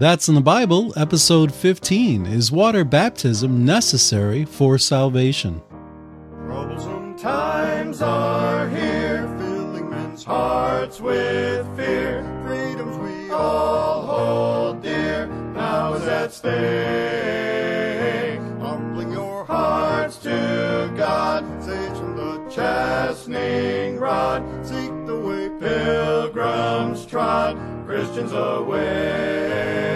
That's in the Bible, episode 15. Is water baptism necessary for salvation? Troublesome times are here, filling men's hearts with fear. Freedoms we all hold dear, now is at stake. Humbling your hearts to God, save from the chastening rod. Seek the way pilgrims trod, Christians away.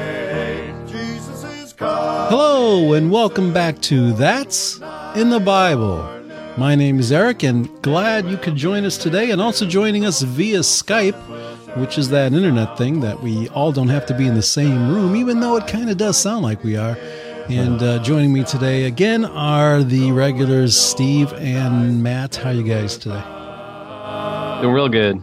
Jesus is come. Hello, and welcome back to That's in the Bible. My name is Eric, and glad you could join us today, and also joining us via Skype, which is that internet thing that we all don't have to be in the same room, even though it kind of does sound like we are. And uh, joining me today again are the regulars, Steve and Matt. How you guys today? Doing real good.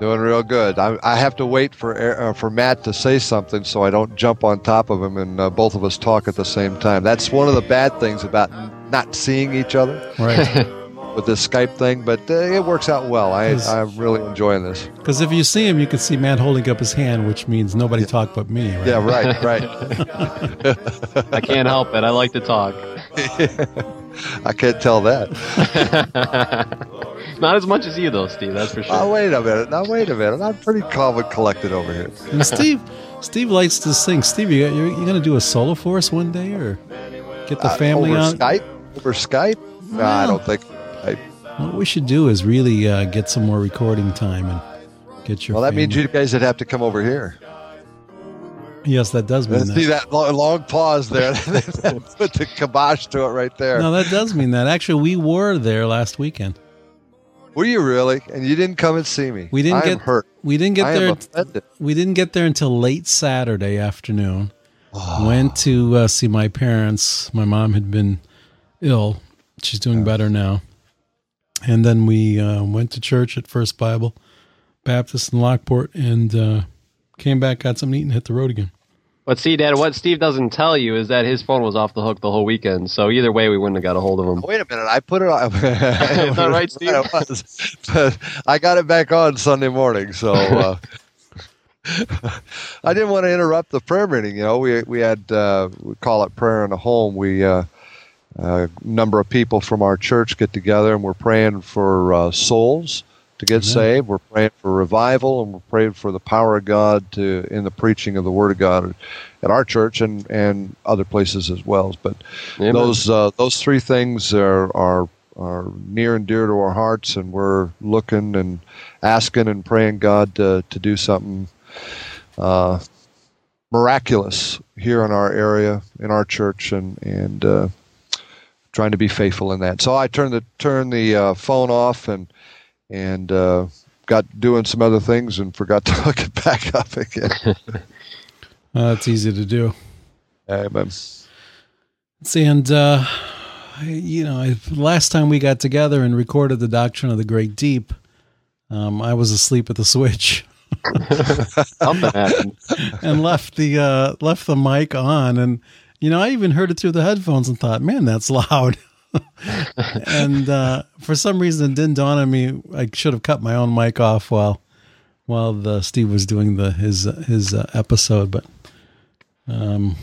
Doing real good. I, I have to wait for Er- uh, for Matt to say something so I don't jump on top of him and uh, both of us talk at the same time. That's one of the bad things about not seeing each other Right. with this Skype thing, but uh, it works out well. I, I'm really enjoying this. Because if you see him, you can see Matt holding up his hand, which means nobody talk but me. Right? Yeah, right, right. I can't help it. I like to talk. I can't tell that. Not as much as you, though, Steve. That's for sure. Now sure. wait a minute. Now wait a minute. I'm pretty calm and collected over here. And Steve, Steve likes to sing. Steve, you, you're, you're going to do a solo for us one day, or get the Uh, family over on? Skype. Over Skype? No, I don't think. I, What we should do is really uh, get some more recording time and get your. well, that means you guys would have to come over here. Yes, that does mean See that. that long, pause there? Put the kibosh to it right there. No, that does mean that. Actually, we were there last weekend. Were you really? And you didn't come and see me? We didn't I get hurt. We didn't get I there. We didn't get there until late Saturday afternoon. Went to uh, see my parents. My mom had been ill. She's doing better now. And then we uh, went to church at First Bible Baptist in Lockport and uh, came back, got something to eat, and hit the road again. But see, Dad, what Steve doesn't tell you is that his phone was off the hook the whole weekend. So either way, we wouldn't have got a hold of him. Wait a minute. I put it on. Is that right, Steve? It was. But I got it back on Sunday morning, so uh, I didn't want to interrupt the prayer meeting. You know, we we had uh, we call it prayer in the home. We uh, a number of people from our church get together and we're praying for uh, souls to get saved. We're praying for revival and we're praying for the power of God to in the preaching of the Word of God at our church and, and other places as well. But Amen. those uh, those three things are, are are near and dear to our hearts, and we're looking and asking and praying God to to do something uh, miraculous here in our area, in our church, and and uh, trying to be faithful in that. So I turned the turned the uh, phone off and and uh, got doing some other things and forgot to hook it back up again. Uh, it's easy to do. Amen. See, and uh, you know, I, last time we got together and recorded the Doctrine of the Great Deep, um, I was asleep at the switch and left the uh, left the mic on, and you know, I even heard it through the headphones and thought, "Man, that's loud." and uh, for some reason, it didn't dawn on me. I should have cut my own mic off while while the Steve was doing the his his uh, episode, but um,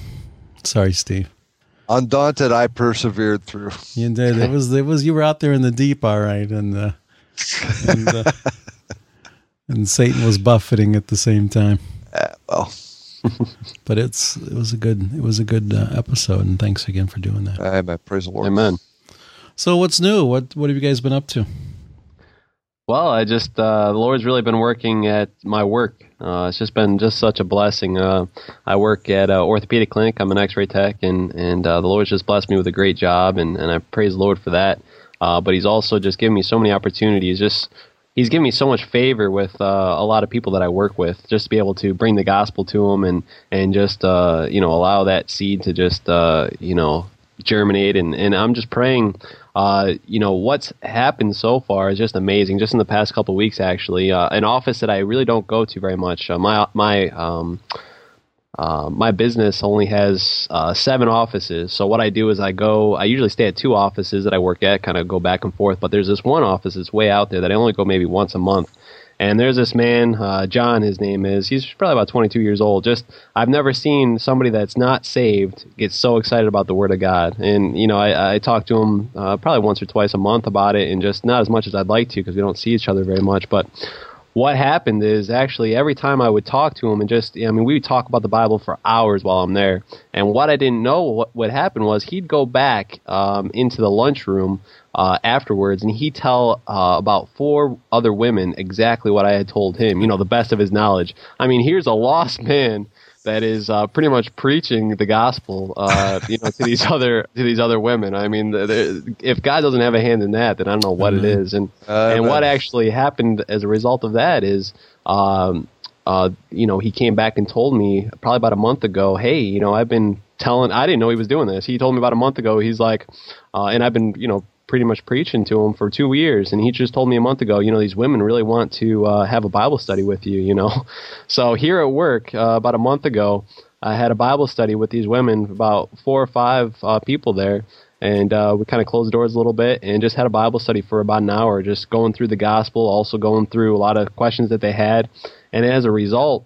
sorry, Steve. Undaunted, I persevered through. You did. It was. It was. You were out there in the deep, all right, and uh, and, uh, and Satan was buffeting at the same time. Well, But it's. It was a good. It was a good uh, episode, and thanks again for doing that. amen. Praise the Lord. Amen. So, what's new? What What have you guys been up to? Well, I just uh, the Lord's really been working at my work. Uh, it's just been just such a blessing. Uh, I work at an orthopedic clinic. I'm an X-ray tech, and and uh, the Lord's just blessed me with a great job, and, and I praise the Lord for that. Uh, but He's also just given me so many opportunities. Just He's given me so much favor with uh, a lot of people that I work with, just to be able to bring the gospel to them, and and just uh, you know allow that seed to just uh, you know germinate and, and I'm just praying uh, you know what's happened so far is just amazing just in the past couple weeks actually uh, an office that I really don't go to very much uh, my my um, uh, my business only has uh, seven offices. So what I do is I go. I usually stay at two offices that I work at, kind of go back and forth. But there's this one office that's way out there that I only go maybe once a month, And there's this man, uh, John, his name is. He's probably about 22 years old. Just I've never seen somebody that's not saved get so excited about the Word of God. And you know, I, I talk to him uh, probably once or twice a month about it, and just not as much as I'd like to because we don't see each other very much. But what happened is actually every time I would talk to him and just, I mean, we would talk about the Bible for hours while I'm there. And what I didn't know what would happen was he'd go back um, into the lunchroom uh, afterwards and he'd tell uh, about four other women exactly what I had told him, you know, the best of his knowledge. I mean, here's a lost man that is uh, pretty much preaching the gospel, uh, you know, to these other to these other women. I mean, if God doesn't have a hand in that, then I don't know what mm-hmm. it is. And uh, and what actually happened as a result of that is, um, uh, you know, he came back and told me probably about a month ago, hey, you know, I've been telling, I didn't know he was doing this. He told me about a month ago. He's like, uh, and I've been, you know, pretty much preaching to him for two years, and he just told me a month ago, you know, these women really want to uh, have a Bible study with you, you know. So here at work, uh, about a month ago, I had a Bible study with these women, about four or five uh, people there, and uh, we kind of closed doors a little bit and just had a Bible study for about an hour, just going through the gospel, also going through a lot of questions that they had, and as a result,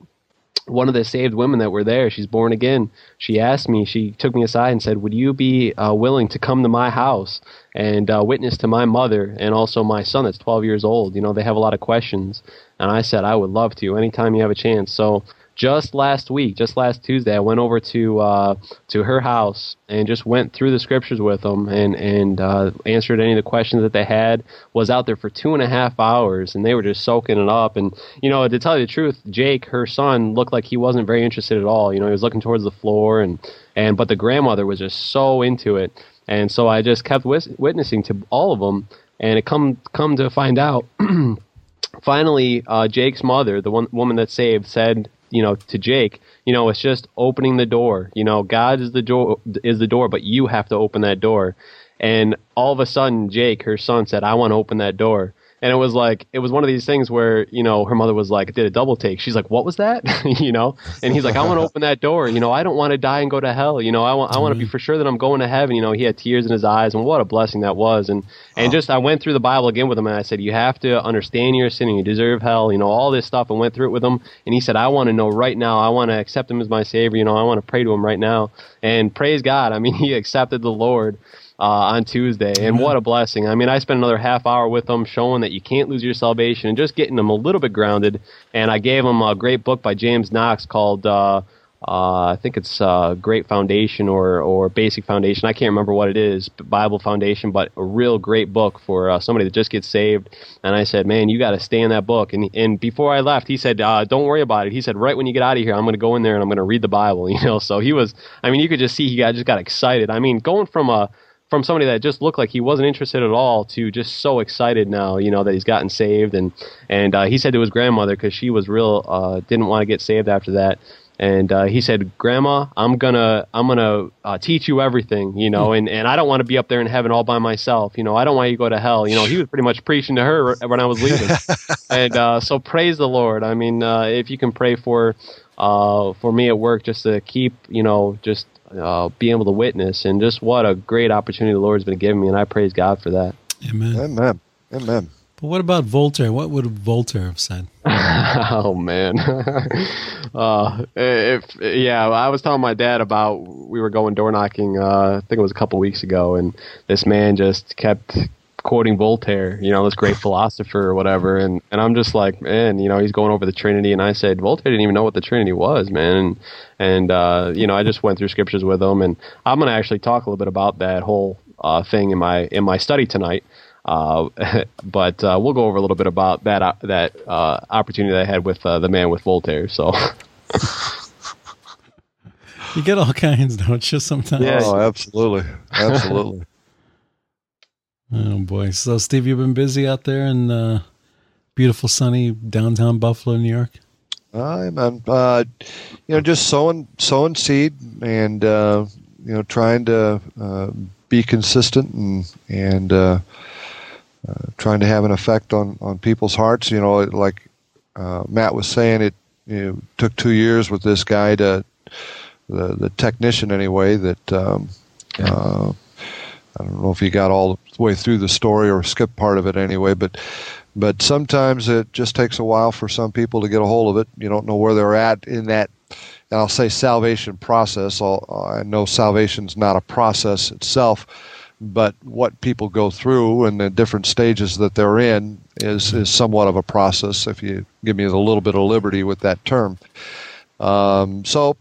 one of the saved women that were there, she's born again. She asked me, she took me aside and said, Would you be uh, willing to come to my house and uh, witness to my mother and also my son that's 12 years old? You know, they have a lot of questions. And I said, I would love to anytime you have a chance. So just last week, just last Tuesday, I went over to uh, to her house and just went through the scriptures with them and and uh, answered any of the questions that they had. Was out there for two and a half hours, and they were just soaking it up. And you know, to tell you the truth, Jake, her son, looked like he wasn't very interested at all. You know, he was looking towards the floor, and and but the grandmother was just so into it. And so I just kept wis- witnessing to all of them, and it come come to find out. finally, uh, Jake's mother, the one woman that saved, said you know, to Jake, you know, it's just opening the door. You know, God is the door is the door, but you have to open that door. And all of a sudden, Jake, her son, said, "I want to open that door." And it was like it was one of these things where you know her mother was like did a double take. She's like what was that? You know? And he's like i want to open that door. You know i don't want to die and go to hell. You know i want i want to be mm-hmm. for sure that i'm going to heaven. You know he had tears in his eyes and what a blessing that was. And and just i went through the bible again with him and i said you have to understand your sin and you deserve hell. You know all this stuff and went through it with him. And he said i want to know right now. I want to accept him as my savior. You know i want to pray to him right now. And praise god. I mean he accepted the lord uh, on Tuesday. And what a blessing. I mean, I spent another half hour with them showing that you can't lose your salvation and just getting them a little bit grounded. And I gave them a great book by James Knox called. Uh, uh, I think it's uh, Great Foundation or or Basic Foundation. I can't remember what it is, Bible Foundation, but a real great book for uh, somebody that just gets saved. And I said, man, you got to stay in that book. And and before I left, he said, uh, don't worry about it. He said, right when you get out of here, I'm going to go in there and I'm going to read the Bible. You know, so he was. I mean, you could just see he got just got excited. I mean, going from a from somebody that just looked like he wasn't interested at all to just so excited now, you know, that he's gotten saved. And and uh, he said to his grandmother because she was real uh, didn't want to get saved after that. And uh, he said, "Grandma, I'm gonna I'm gonna uh, teach you everything, you know, and, and I don't want to be up there in heaven all by myself, you know. I don't want you to go to hell, you know." He was pretty much preaching to her when I was leaving, and uh, so praise the Lord. I mean, uh, if you can pray for for me at work, just to keep, you know, just uh, being able to witness, and just what a great opportunity the Lord's been giving me, and I praise God for that. Amen. Amen. Amen. But what about Voltaire? What would Voltaire have said? oh man, uh, if yeah, I was telling my dad about we were going door knocking. Uh, I think it was a couple weeks ago, and this man just kept quoting Voltaire, you know, this great philosopher or whatever. And, and I'm just like, man, you know, he's going over the Trinity. And I said, Voltaire didn't even know what the Trinity was, man. And, and uh, you know, I just went through scriptures with him. And I'm going to actually talk a little bit about that whole uh, thing in my, in my study tonight. Uh, but uh, we'll go over a little bit about that, uh, that uh, opportunity that I had with the man with Voltaire. So. you get all kinds, don't you? Sometimes. Yeah. Oh, absolutely, absolutely. Oh boy! So, Steve, you've been busy out there in uh, beautiful, sunny downtown Buffalo, New York. I'm, I'm uh, you know, just sowing sowing seed and uh, you know trying to uh, be consistent and and uh, uh, trying to have an effect on on people's hearts. You know, like Matt was saying, it you know, took two years with this guy to the the technician anyway that. Um, I don't know if you got all the way through the story or skipped part of it anyway, but but sometimes it just takes a while for some people to get a hold of it. You don't know where they're at in that. And I'll say salvation process. I'll, I know salvation's not a process itself, but what people go through and the different stages that they're in is is somewhat of a process. If you give me a little bit of liberty with that term, um, so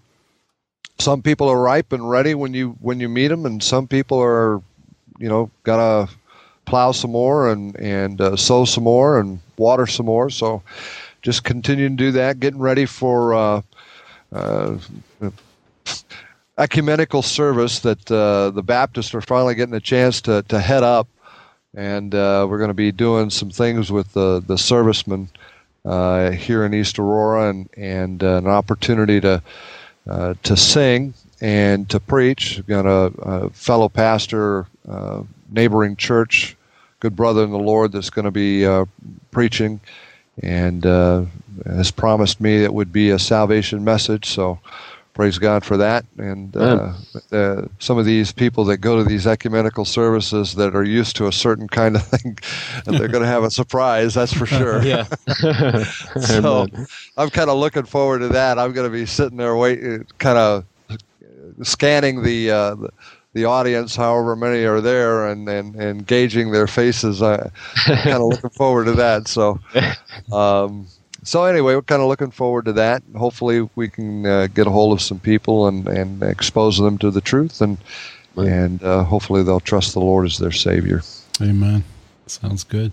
some people are ripe and ready when you when you meet them, and some people are, you know, gotta plow some more and and uh, sow some more and water some more. So just continuing to do that. Getting ready for. Uh, uh, ecumenical service that uh, the Baptists are finally getting a chance to, to head up, and uh, we're going to be doing some things with the the servicemen uh, here in East Aurora, and and an opportunity to to sing and to preach. We've got a, a fellow pastor, uh, neighboring church, good brother in the Lord that's going to be preaching, and has promised me it would be a salvation message. So praise God for that. And uh, uh, some of these people that go to these ecumenical services that are used to a certain kind of thing, they're going to have a surprise. That's for sure. yeah. so I'm kind of looking forward to that. I'm going to be sitting there waiting, kind of scanning the. Uh, the the audience, however many are there, and, and, and gauging their faces. I, I'm kind of looking forward to that. So, um, so anyway, we're kind of looking forward to that. Hopefully, we can uh, get a hold of some people and, and expose them to the truth, and right. and uh, hopefully they'll trust the Lord as their Savior. Amen. Sounds good.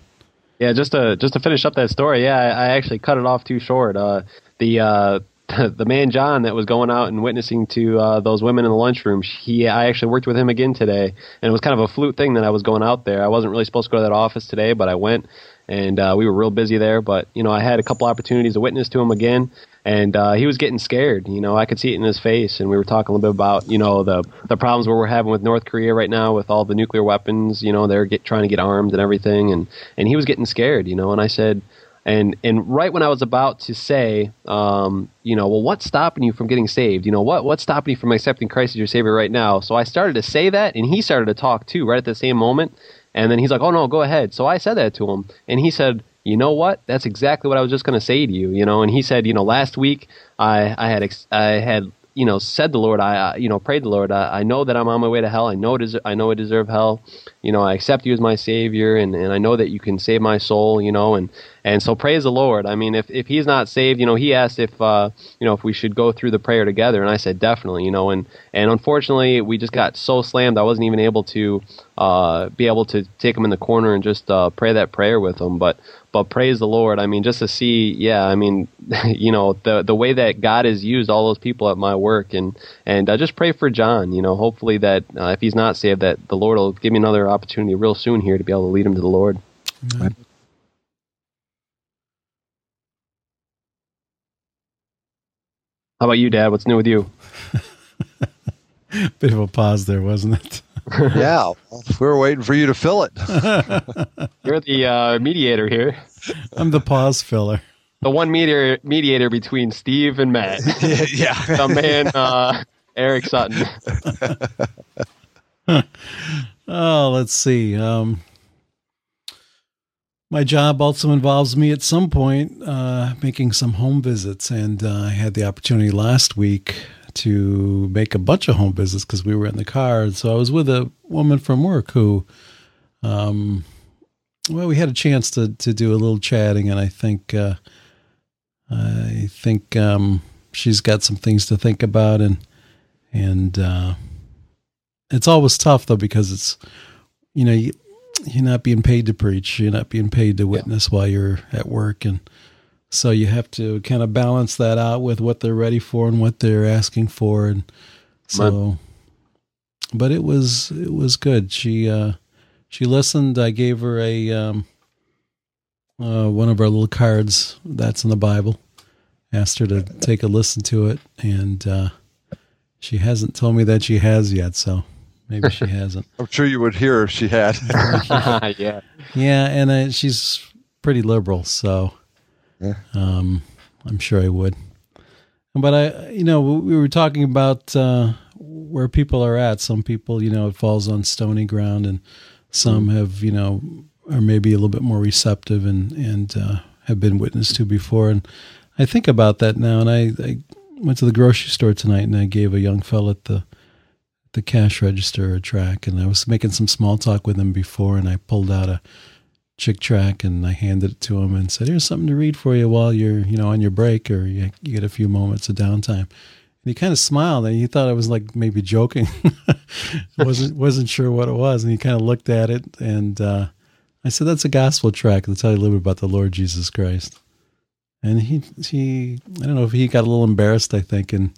Yeah, just to just to finish up that story. Yeah, I, I actually cut it off too short. Uh, the uh, the man John that was going out and witnessing to uh, those women in the lunchroom. He, I actually worked with him again today, and it was kind of a flute thing that I was going out there. I wasn't really supposed to go to that office today, but I went, and uh, we were real busy there. But you know, I had a couple opportunities to witness to him again, and uh, he was getting scared. You know, I could see it in his face, and we were talking a little bit about you know the the problems we're having with North Korea right now with all the nuclear weapons. You know, they're get, trying to get armed and everything, and and he was getting scared. You know, and I said. And and right when I was about to say, um, you know, well, what's stopping you from getting saved? You know, what what's stopping you from accepting Christ as your Savior right now? So I started to say that, and he started to talk too, right at the same moment. And then he's like, "Oh no, go ahead." So I said that to him, and he said, "You know what? That's exactly what I was just going to say to you." You know, and he said, "You know, last week I I had I had you know said the Lord, I you know prayed the Lord, I, I know that I'm on my way to hell. I know des- I know I deserve hell. You know, I accept you as my Savior, and and I know that you can save my soul. You know, and and so praise the Lord. I mean, if, if he's not saved, you know, he asked if uh, you know if we should go through the prayer together, and I said definitely. You know, and and unfortunately we just got so slammed, I wasn't even able to uh, be able to take him in the corner and just uh, pray that prayer with him. But but praise the Lord. I mean, just to see, yeah, I mean, you know, the the way that God has used all those people at my work, and and I just pray for John. You know, hopefully that uh, if he's not saved, that the Lord will give me another opportunity real soon here to be able to lead him to the Lord. Amen. How about you, Dad? What's new with you? Bit of a pause there, wasn't it? yeah, we were waiting for you to fill it. You're the uh, mediator here. I'm the pause filler. The one mediator mediator between Steve and Matt. yeah, the man uh, Eric Sutton. oh, let's see. Um, my job also involves me at some point uh, making some home visits, and uh, I had the opportunity last week to make a bunch of home visits because we were in the car. And So I was with a woman from work who, um, well, we had a chance to to do a little chatting, and I think uh, I think um, she's got some things to think about, and and uh, it's always tough though because it's you know you, you're not being paid to preach. You're not being paid to witness yeah. while you're at work, and so you have to kind of balance that out with what they're ready for and what they're asking for, and so. But it was it was good. She uh, she listened. I gave her a um, uh, one of our little cards that's in the Bible. Asked her to take a listen to it, and uh, she hasn't told me that she has yet. So Maybe she hasn't. I'm sure you would hear if she had. yeah. Yeah, and uh, she's pretty liberal, so yeah. um, I'm sure I would. But I, you know, we were talking about uh, where people are at. Some people, you know, it falls on stony ground, and some mm. have, you know, are maybe a little bit more receptive and and uh, have been witnessed to before. And I think about that now. And I, I went to the grocery store tonight and I gave a young fellow at the the cash register a tract, and I was making some small talk with him before, and I pulled out a Chick tract and I handed it to him and said, "Here's something to read for you while you're, you know, on your break or you, you get a few moments of downtime." And he kind of smiled and he thought I was like maybe joking, wasn't wasn't sure what it was, and he kind of looked at it and uh, I said, "That's a gospel tract. That's tell you a little bit about the Lord Jesus Christ." And he he I don't know if he got a little embarrassed, I think, and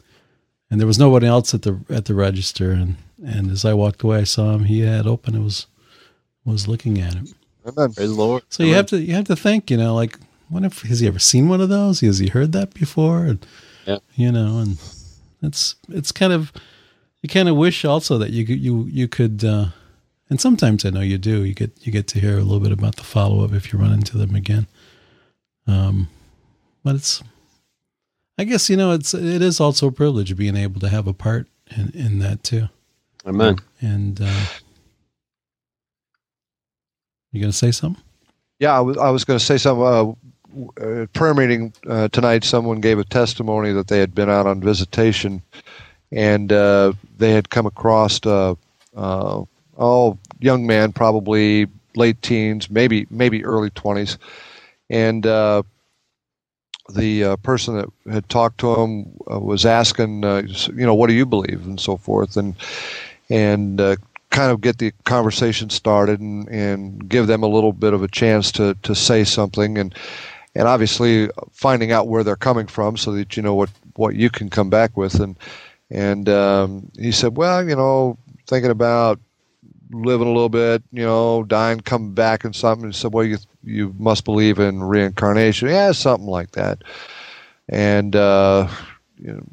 and there was nobody else at the at the register and and as I walked away, I saw him. He had open. It was was looking at him. Amen. Praise the Lord. So you have to you have to think, you know, like what if has he ever seen one of those? Has he heard that before? And, Yeah. You know, and it's it's kind of you kind of wish also that you could you you could uh, and sometimes I know you do. You get you get to hear a little bit about the follow up if you run into them again. Um, but it's I guess you know it's it is also a privilege being able to have a part in in that too. Amen. And uh, you gonna say something? Yeah, I was, I was going to say something. Uh, uh, prayer meeting uh, tonight, someone gave a testimony that they had been out on visitation, and uh, they had come across a uh, oh young man, probably late teens, maybe maybe early twenties, and uh, the uh, person that had talked to him uh, was asking, uh, you know, what do you believe, and so forth, and and uh, kind of get the conversation started and, and give them a little bit of a chance to, to say something. And and obviously finding out where they're coming from so that you know what, what you can come back with. And and um, he said well you know thinking about living a little bit you know dying coming back and something. And said well you you must believe in reincarnation. Yeah something like that. And uh, you know,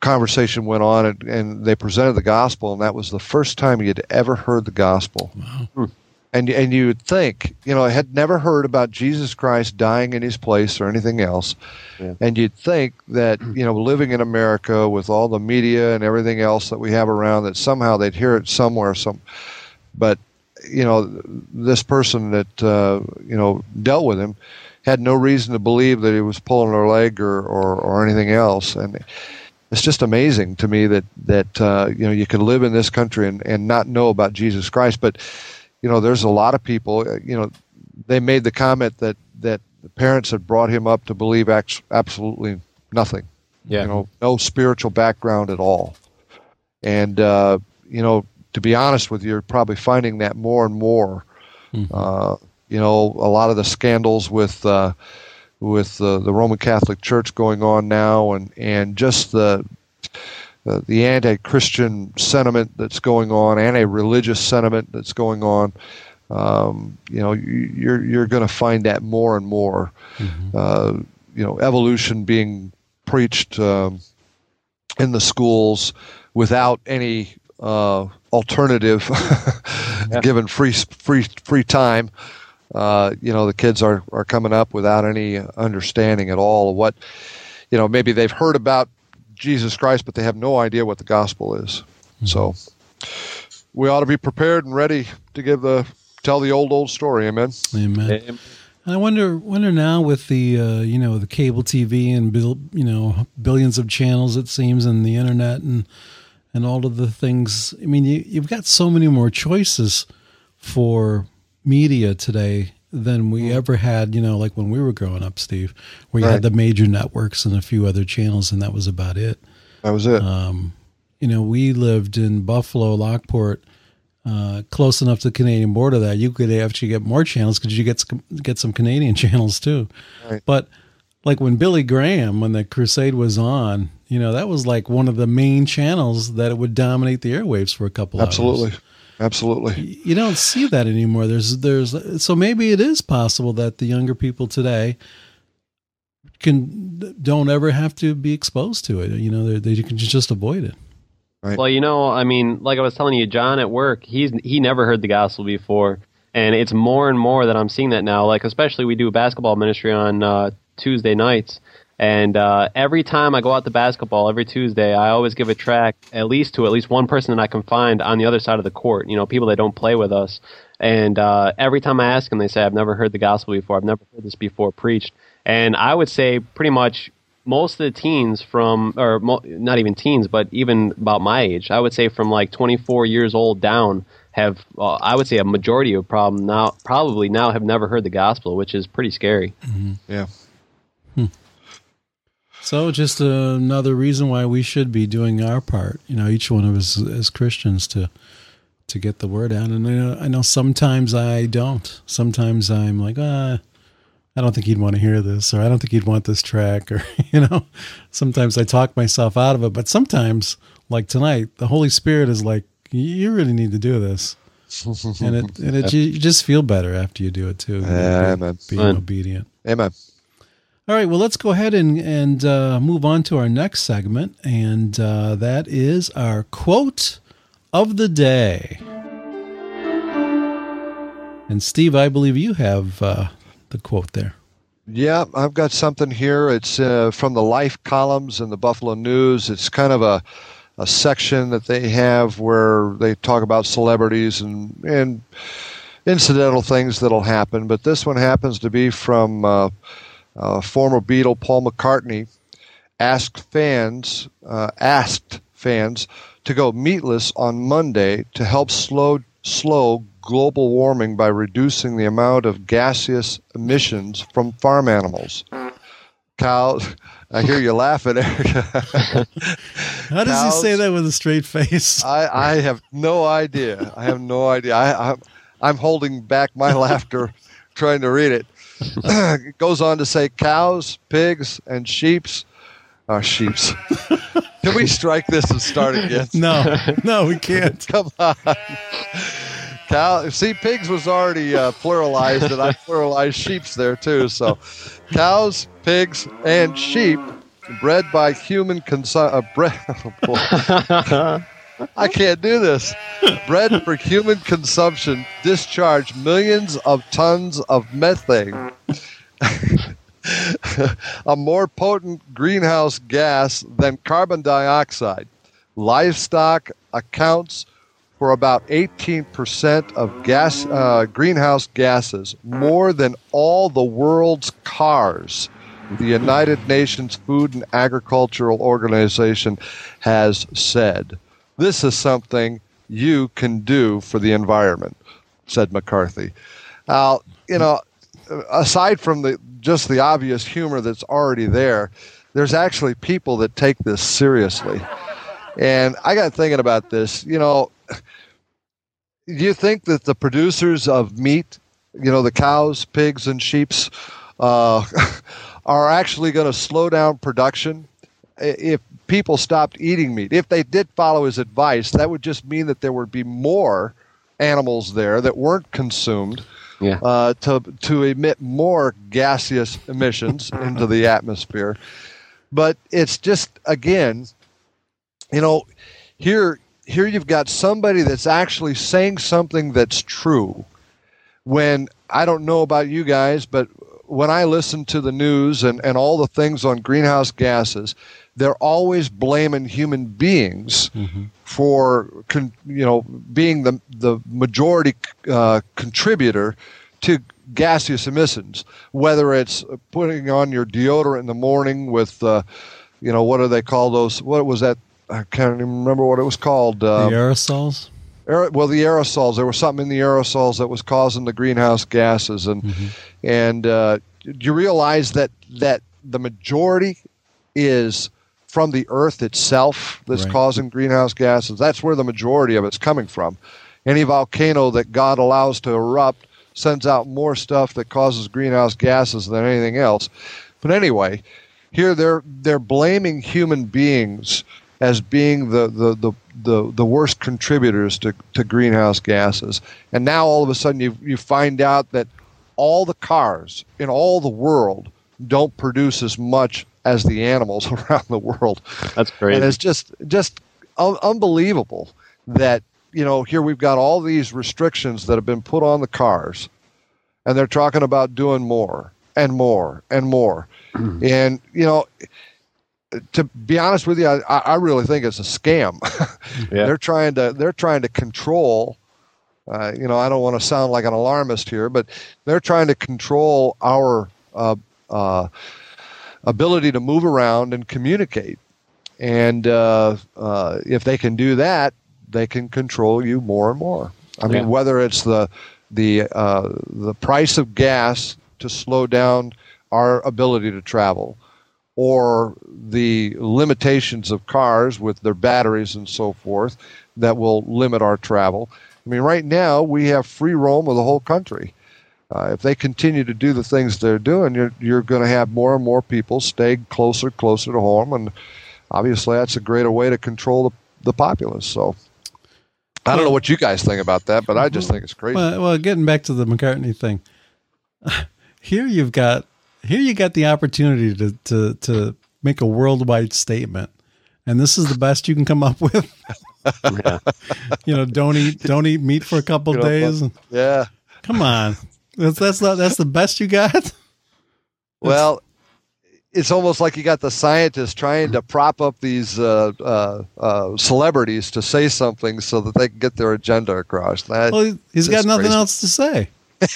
conversation went on and, and they presented the gospel and that was the first time he had ever heard the gospel Wow. and and you would think you know I had never heard about Jesus Christ dying in his place or anything else Yeah. and you'd think that you know living in America with all the media and everything else that we have around that somehow they'd hear it somewhere some but you know this person that uh, you know dealt with him had no reason to believe that he was pulling her leg or, or, or anything else and it's just amazing to me that that uh, you know you can live in this country and, and not know about Jesus Christ. But you know, there's a lot of people. uh, You know, they made the comment that that the parents had brought him up to believe absolutely nothing. Yeah. You know, no spiritual background at all. And uh, you know, to be honest with you, you're probably finding that more and more. Mhm. Uh, you know, a lot of the scandals with uh, with uh, the Roman Catholic Church going on now, and and just the uh, the anti-Christian sentiment that's going on, anti-religious sentiment that's going on. Um, you know, you, you're you're going to find that more and more. Mhm. Uh, you know, evolution being preached um, in the schools without any uh, alternative, given free free free time. Uh, you know, the kids are, are coming up without any understanding at all of what, you know, maybe they've heard about Jesus Christ, but they have no idea what the gospel is. So we ought to be prepared and ready to give the tell the old old story. Amen. Amen. Amen. I wonder wonder now with the uh, you know the cable TV and bil- you know billions of channels it seems and the internet and and all of the things. I mean, you, you've got so many more choices for media today than we ever had. You know, like when we were growing up, Steve, where you Right. had the major networks and a few other channels, and that was about it. That was it. Um, you know, we lived in Buffalo, Lockport, uh, close enough to the Canadian border that you could actually get more channels because you get some, get some Canadian channels too. Right. But like when Billy Graham, when the Crusade was on, you know, that was like one of the main channels that it would dominate the airwaves for a couple Absolutely. hours. Absolutely. You don't see that anymore. There's there's so maybe it is possible that the younger people today can don't ever have to be exposed to it. You know, they, they can just avoid it. Well, you know, I mean, like I was telling you, John at work, he's he never heard the gospel before, and it's more and more that I'm seeing that now. Like, especially we do basketball ministry on uh, Tuesday nights, And uh, every time I go out to basketball, every Tuesday, I always give a tract at least to at least one person that I can find on the other side of the court. You know, people that don't play with us. And uh, every time I ask them, they say, "I've never heard the gospel before. I've never heard this before preached." And I would say pretty much most of the teens from, or mo- not even teens, but even about my age, I would say from like 24 years old down have, uh, I would say, a majority of problem now, probably now have never heard the gospel, which is pretty scary. Yeah. So just another reason why we should be doing our part. You know, each one of us as Christians to to get the word out. And I know, I know sometimes I don't. Sometimes I'm like, ah, I don't think he'd want to hear this, or I don't think he'd want this tract, or you know. Sometimes I talk myself out of it, but sometimes, like tonight, the Holy Spirit is like, you really need to do this. and it and it you just feel better after you do it too. Amen. Being Amen. obedient. Amen. All right, well, let's go ahead and and uh, move on to our next segment, and uh, that is our quote of the day. And Steve, I believe you have uh, the quote there. Yeah, I've got something here. It's uh, from the Life columns in the Buffalo News. It's kind of a a section that they have where they talk about celebrities and and incidental things that'll happen. But this one happens to be from uh, uh, former Beatle Paul McCartney. Asked fans uh, asked fans to go meatless on Monday to help slow slow global warming by reducing the amount of gaseous emissions from farm animals. Cows. I hear you laughing, Eric. How does Cows. he say that with a straight face? I, I have no idea. I have no idea. I, I'm, I'm holding back my laughter trying to read it. It goes on to say cows, pigs, and sheeps are sheeps. Can we strike this and start again? No, no, we can't. Come on. Cow, see, pigs was already uh, pluralized, and I pluralized sheeps there too. So, cows, pigs, and sheep bred by human consumption. Uh, bred. I can't do this. Bread for human consumption, discharge millions of tons of methane. a more potent greenhouse gas than carbon dioxide. Livestock accounts for about 18% of gas, uh, greenhouse gases, more than all the world's cars. The United Nations Food and Agricultural Organization has said. This is something you can do for the environment, said McCarthy. Now, you know, aside from the just the obvious humor that's already there, there's actually people that take this seriously. And I got thinking about this. You know, do you think that the producers of meat, you know, the cows, pigs, and sheep's, uh, are actually going to slow down production if people stopped eating meat? If they did follow his advice, that would just mean that there would be more animals there that weren't consumed Yeah. uh, to to emit more gaseous emissions into the atmosphere. But it's just again, you know, here here you've got somebody that's actually saying something that's true. When I don't know about you guys, but when I listen to the news and, and all the things on greenhouse gases, they're always blaming human beings for con, you know being the the majority uh, contributor to gaseous emissions. Whether it's putting on your deodorant in the morning with uh, you know what do they call those? What was that? I can't even remember what it was called. The Um, aerosols. Aer- well, the aerosols. There was something in the aerosols that was causing the greenhouse gases, and and uh, do you realize that that the majority is from the Earth itself that's Right. causing greenhouse gases. That's where the majority of it's coming from. Any volcano that God allows to erupt sends out more stuff that causes greenhouse gases than anything else. But anyway, here they're they're blaming human beings as being the the, the, the, the worst contributors to, to greenhouse gases. And now all of a sudden you you find out that all the cars in all the world don't produce as much as the animals around the world. That's crazy. And it's just just un- unbelievable that you know here we've got all these restrictions that have been put on the cars, and they're talking about doing more. and more and more. and you know, to be honest with you, I, I really think it's a scam. Yeah. they're trying to they're trying to control. Uh, you know, I don't want to sound like an alarmist here, but they're trying to control our uh, uh, ability to move around and communicate. And uh, uh, if they can do that, they can control you more and more. I mean, whether it's the the uh, the price of gas to slow down our ability to travel, or the limitations of cars with their batteries and so forth that will limit our travel. I mean, right now we have free roam of the whole country. Uh, if they continue to do the things they're doing, you're you're going to have more and more people stay closer, closer to home, and obviously that's a greater way to control the, the populace. So. I don't know what you guys think about that, but I just think it's crazy. Well, well, getting back to the McCartney thing, here you've got here you got the opportunity to to to make a worldwide statement, and this is the best you can come up with. Yeah. you know, don't eat don't eat meat for a couple You know, days. Yeah. come on, that's that's not that's the best you got. Well, it's almost like you got the scientists trying to prop up these uh, uh, uh, celebrities to say something so that they can get their agenda across. That, Well, he's got nothing crazy. else to say.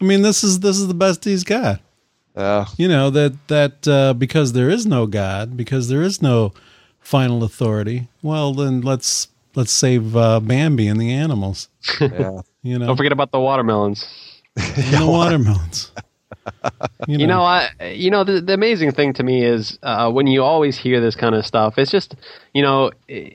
I mean, this is this is the best he's got. yeah. You know that that uh, because there is no God, because there is no final authority. Well, then let's let's save uh, Bambi and the animals. yeah. You know, Don't forget about the watermelons. the watermelons. You know, You know, I you know the, the amazing thing to me is uh, when you always hear this kind of stuff. It's just you know, eh,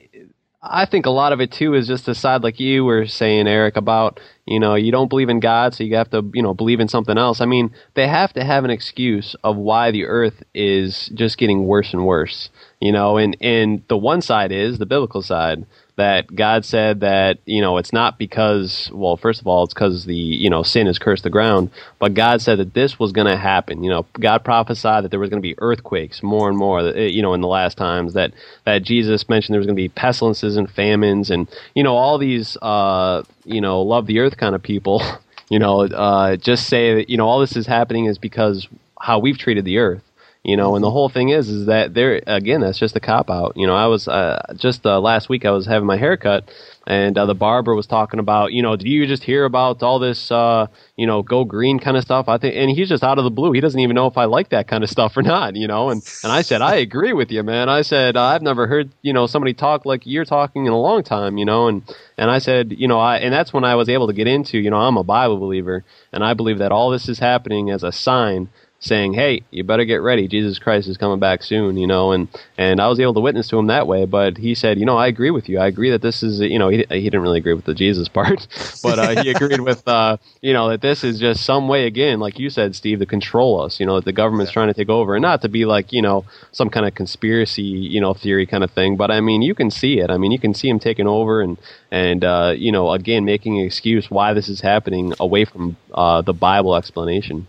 I think a lot of it too is just the side like you were saying, Eric, about you know you don't believe in God, so you have to you know believe in something else. I mean, they have to have an excuse of why the Earth is just getting worse and worse. You know, and and the one side is the biblical side that God said that you know it's not because well first of all it's because the you know sin has cursed the ground but God said that this was going to happen. You know God prophesied that there was going to be earthquakes more and more uh, you know in the last times that that Jesus mentioned there was going to be pestilences and famines and you know all these uh you know love the earth kind of people you know uh just say that you know all this is happening is because how we've treated the earth you know and the whole thing is is that there again that's just a cop out. You know i was uh, just uh, last week i was having my hair cut and uh, the barber was talking about you know did you just hear about all this uh you know go green kind of stuff? I think and he's just out of the blue. He doesn't even know if i like that kind of stuff or not you know and and i said i agree with you man. I said uh, i've never heard you know somebody talk like you're talking in a long time you know and and i said you know i and that's when i was able to get into you know i'm a bible believer and i believe that all this is happening as a sign saying, "Hey, you better get ready. Jesus Christ is coming back soon." You know, and and I was able to witness to him that way. But he said, "You know, I agree with you. I agree that this is, you know, he, he didn't really agree with the Jesus part, but uh, he agreed with, uh, you know, that this is just some way again, like you said, Steve, to control us. You know, that the government's trying to take over, and not to be like, you know, some kind of conspiracy, you know, theory kind of thing. But I mean, you can see it. I mean, you can see him taking over and and uh, you know, again, making an excuse why this is happening away from uh, the Bible explanation.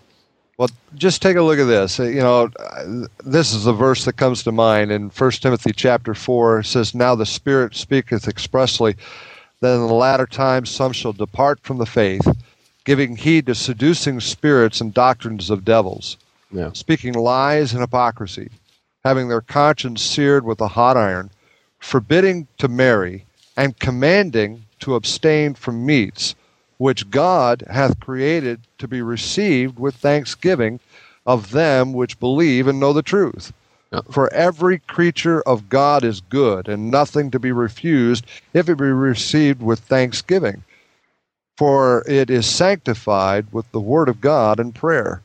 Well, just take a look at this. Uh, You know, uh, this is a verse that comes to mind in 1 Timothy chapter 4. It says, Now the Spirit speaketh expressly that in the latter times some shall depart from the faith, giving heed to seducing spirits and doctrines of devils, Yeah. speaking lies and hypocrisy, having their conscience seared with a hot iron, forbidding to marry, and commanding to abstain from meats which God hath created to be received with thanksgiving of them which believe and know the truth. Yep. For every creature of God is good, and nothing to be refused if it be received with thanksgiving. For it is sanctified with the word of God and prayer.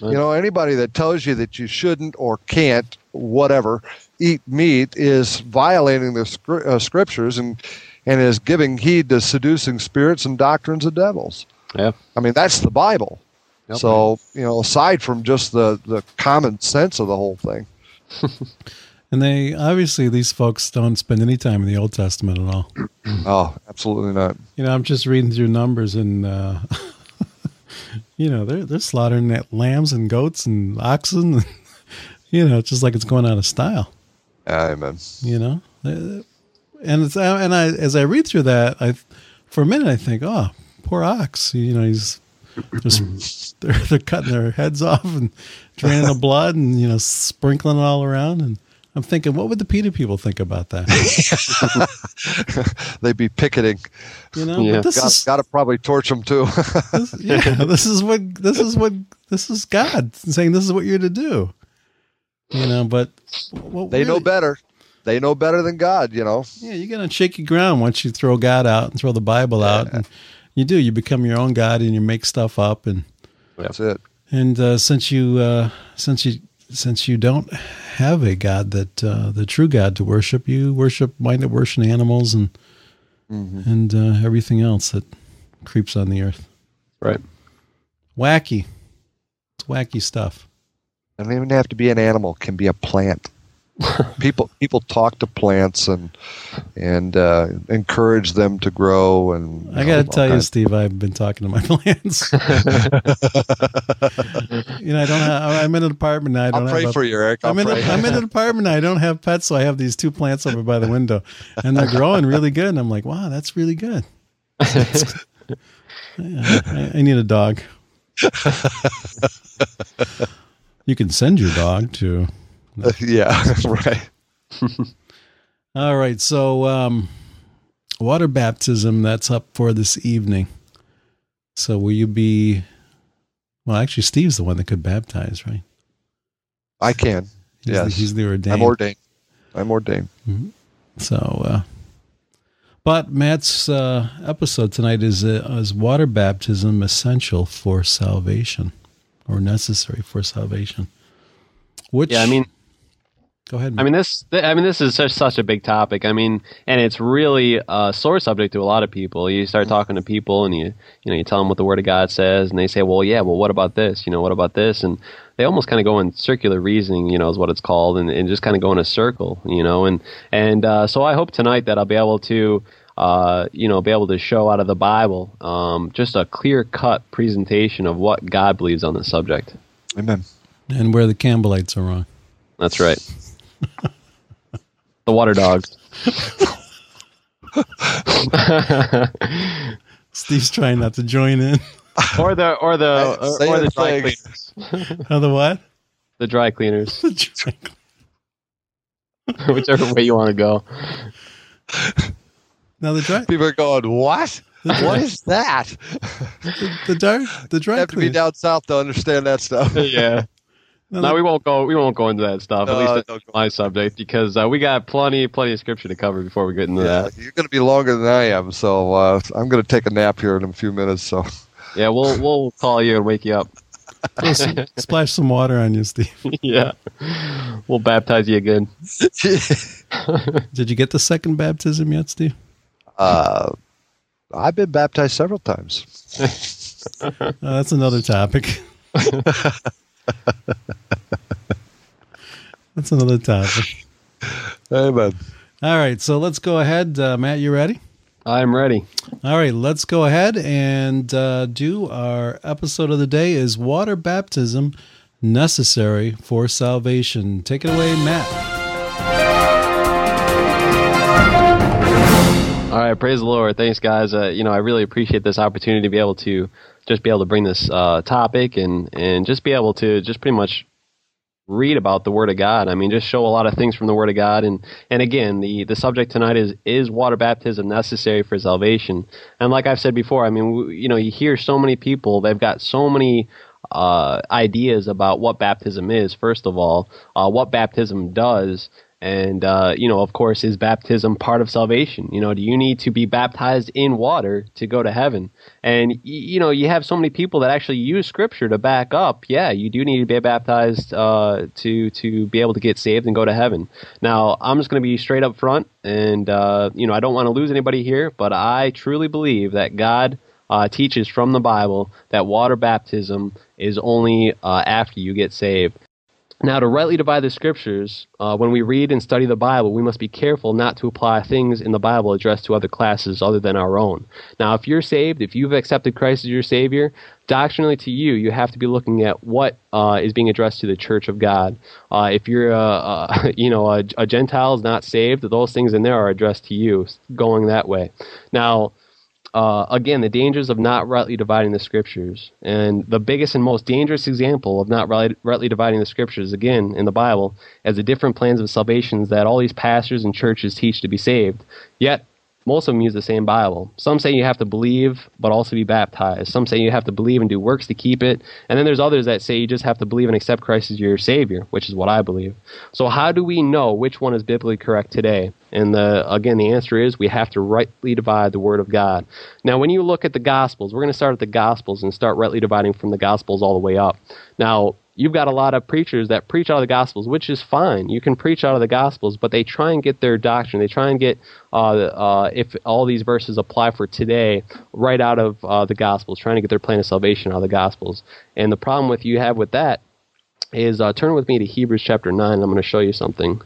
You know, anybody that tells you that you shouldn't or can't, whatever, eat meat is violating the uh, scriptures and and is giving heed to seducing spirits and doctrines of devils. Yeah. I mean, that's the Bible. Yep. So, you know, aside from just the, the common sense of the whole thing. and they obviously these folks don't spend any time in the Old Testament at all. Oh, absolutely not. You know, I'm just reading through numbers, and uh, you know they're they're slaughtering that lambs and goats and oxen. and, you know, just like it's going out of style. Amen. You know, and it's uh, and I as I read through that, I for a minute I think, oh, poor ox. You know, he's just they're, they're cutting their heads off and draining the blood and you know sprinkling it all around. And I'm thinking, what would the PETA people think about that? They'd be picketing. You know, Yeah. this Got, is got to probably torch them too. this, yeah, this is what this is what this is God saying. This is what you're to do. You know, but what they know better. They know better than God. You know. Yeah, you get on shaky ground once you throw God out and throw the Bible out. And you do. You become your own God and you make stuff up. And That's it. and uh, since you uh, since you since you don't have a God that uh, the true God to worship, you worship wind up worshiping animals and and uh, everything else that creeps on the earth. Right. Wacky. It's wacky stuff. Doesn't even have to be an animal. It can be a plant. people people talk to plants and and uh, encourage them to grow. And I got to tell you, Steve, I've been talking to my plants. you know, I don't have. I'm in an apartment. Now, I don't I'll have pray a- for you, Eric. I'll I'm in, pray. a, I'm in an apartment. I don't have pets, so I have these two plants over by the window, and they're growing really good. And I'm like, wow, that's really good. Yeah, I, I need a dog. you can send your dog to. yeah, right. All right, so um, water baptism that's up for this evening. So will you be? Well, actually, Steve's the one that could baptize, right? I can. He's Yes. the, he's the ordained. I'm ordained. I'm ordained. So, uh, but Matt's uh, episode tonight is uh, is water baptism essential for salvation, or necessary for salvation? Which Yeah, I mean, go ahead. I mean this. th- I mean this is such such a big topic. I mean, and it's really a sore subject to a lot of people. You start talking to people, and you you know you tell them what the Word of God says, and they say, well, yeah, well, what about this? You know, what about this? And they almost kind of go in circular reasoning, you know, is what it's called, and, and just kind of go in a circle, you know. And and uh, so I hope tonight that I'll be able to. Uh, you know, be able to show out of the Bible um, just a clear cut presentation of what God believes on this subject. Amen. and where the Campbellites are wrong. That's right. the water dogs. Steve's trying not to join in. or the or the Hey, or, or the the dry thing. cleaners. Oh, the what? The dry cleaners, The dry- whichever way you want to go. now the dry, People are going, what? What is that? the dry, the dry. You dry have to be down south to understand that stuff. Yeah. No, No, we won't go. We won't go into that stuff. No, At least don't that's my subject because uh, we got plenty, plenty of scripture to cover before we get into Yeah, that. you're going to be longer than I am, so uh, I'm going to take a nap here in a few minutes. So Yeah, we'll we'll call you and wake you up. Throw some- splash some water on you, Steve. yeah, we'll baptize you again. Did you get the second baptism yet, Steve? uh, I've been baptized several times. Uh, that's another topic. that's another topic. Amen. All right, so let's go ahead. Uh, Matt, you ready? I'm ready. All right, let's go ahead and uh, do our episode of the day is water baptism necessary for salvation. Take it away, Matt. All right, praise the Lord. Thanks, guys. Uh, you know, I really appreciate this opportunity to be able to just be able to bring this uh, topic and and just be able to just pretty much read about the Word of God. I mean, just show a lot of things from the Word of God. And and again, the the subject tonight is is water baptism necessary for salvation? And like I've said before, I mean, you know, you hear so many people they've got so many uh, ideas about what baptism is. First of all, uh, what baptism does. And, uh, you know, of course, is baptism part of salvation? You know, do you need to be baptized in water to go to heaven? And, you know, you have so many people that actually use scripture to back up, yeah, you do need to be baptized uh, to, to be able to get saved and go to heaven. Now, I'm just going to be straight up front, and, uh, you know, I don't want to lose anybody here, but I truly believe that God uh, teaches from the Bible that water baptism is only uh, after you get saved. Now, to rightly divide the scriptures, uh, when we read and study the Bible, we must be careful not to apply things in the Bible addressed to other classes other than our own. Now, if you're saved, if you've accepted Christ as your Savior, doctrinally to you, you have to be looking at what uh, is being addressed to the Church of God. Uh, if you're, uh, uh, you know, a, a Gentile is not saved, those things in there are addressed to you, going that way. Now, uh, again, the dangers of not rightly dividing the scriptures. And the biggest and most dangerous example of not right, rightly dividing the scriptures, again, in the Bible, as the different plans of salvations that all these pastors and churches teach to be saved. Yet, most of them use the same Bible. Some say you have to believe, but also be baptized. Some say you have to believe and do works to keep it. And then there's others that say you just have to believe and accept Christ as your Savior, which is what I believe. So, how do we know which one is biblically correct today? And the, again, the answer is we have to rightly divide the Word of God. Now, when you look at the Gospels, we're going to start at the Gospels and start rightly dividing from the Gospels all the way up. Now, you've got a lot of preachers that preach out of the Gospels, which is fine. You can preach out of the Gospels, but they try and get their doctrine. They try and get uh, uh, if all these verses apply for today right out of uh, the Gospels, trying to get their plan of salvation out of the Gospels. And the problem with you have with that is uh, turn with me to Hebrews chapter nine. I'm going to show you something.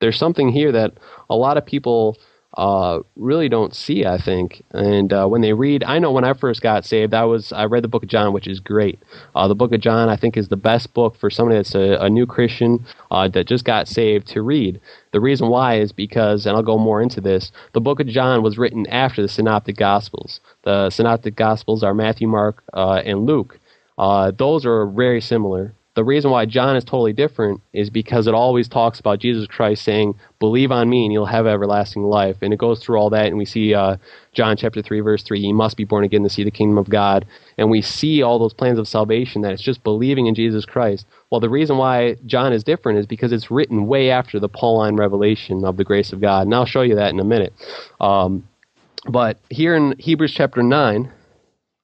There's something here that a lot of people uh, really don't see, I think. And uh, when they read, I know when I first got saved, I was I read the Book of John, which is great. Uh, the Book of John, I think, is the best book for somebody that's a, a new Christian uh, that just got saved to read. The reason why is because, and I'll go more into this, the Book of John was written after the Synoptic Gospels. The Synoptic Gospels are Matthew, Mark, uh, and Luke. Uh, those are very similar the reason why John is totally different is because it always talks about Jesus Christ saying, "Believe on me, and you'll have everlasting life." And it goes through all that, and we see uh, John chapter three, verse three: "You must be born again to see the kingdom of God." And we see all those plans of salvation that it's just believing in Jesus Christ. Well, the reason why John is different is because it's written way after the Pauline revelation of the grace of God, and I'll show you that in a minute. Um, but here in Hebrews chapter nine,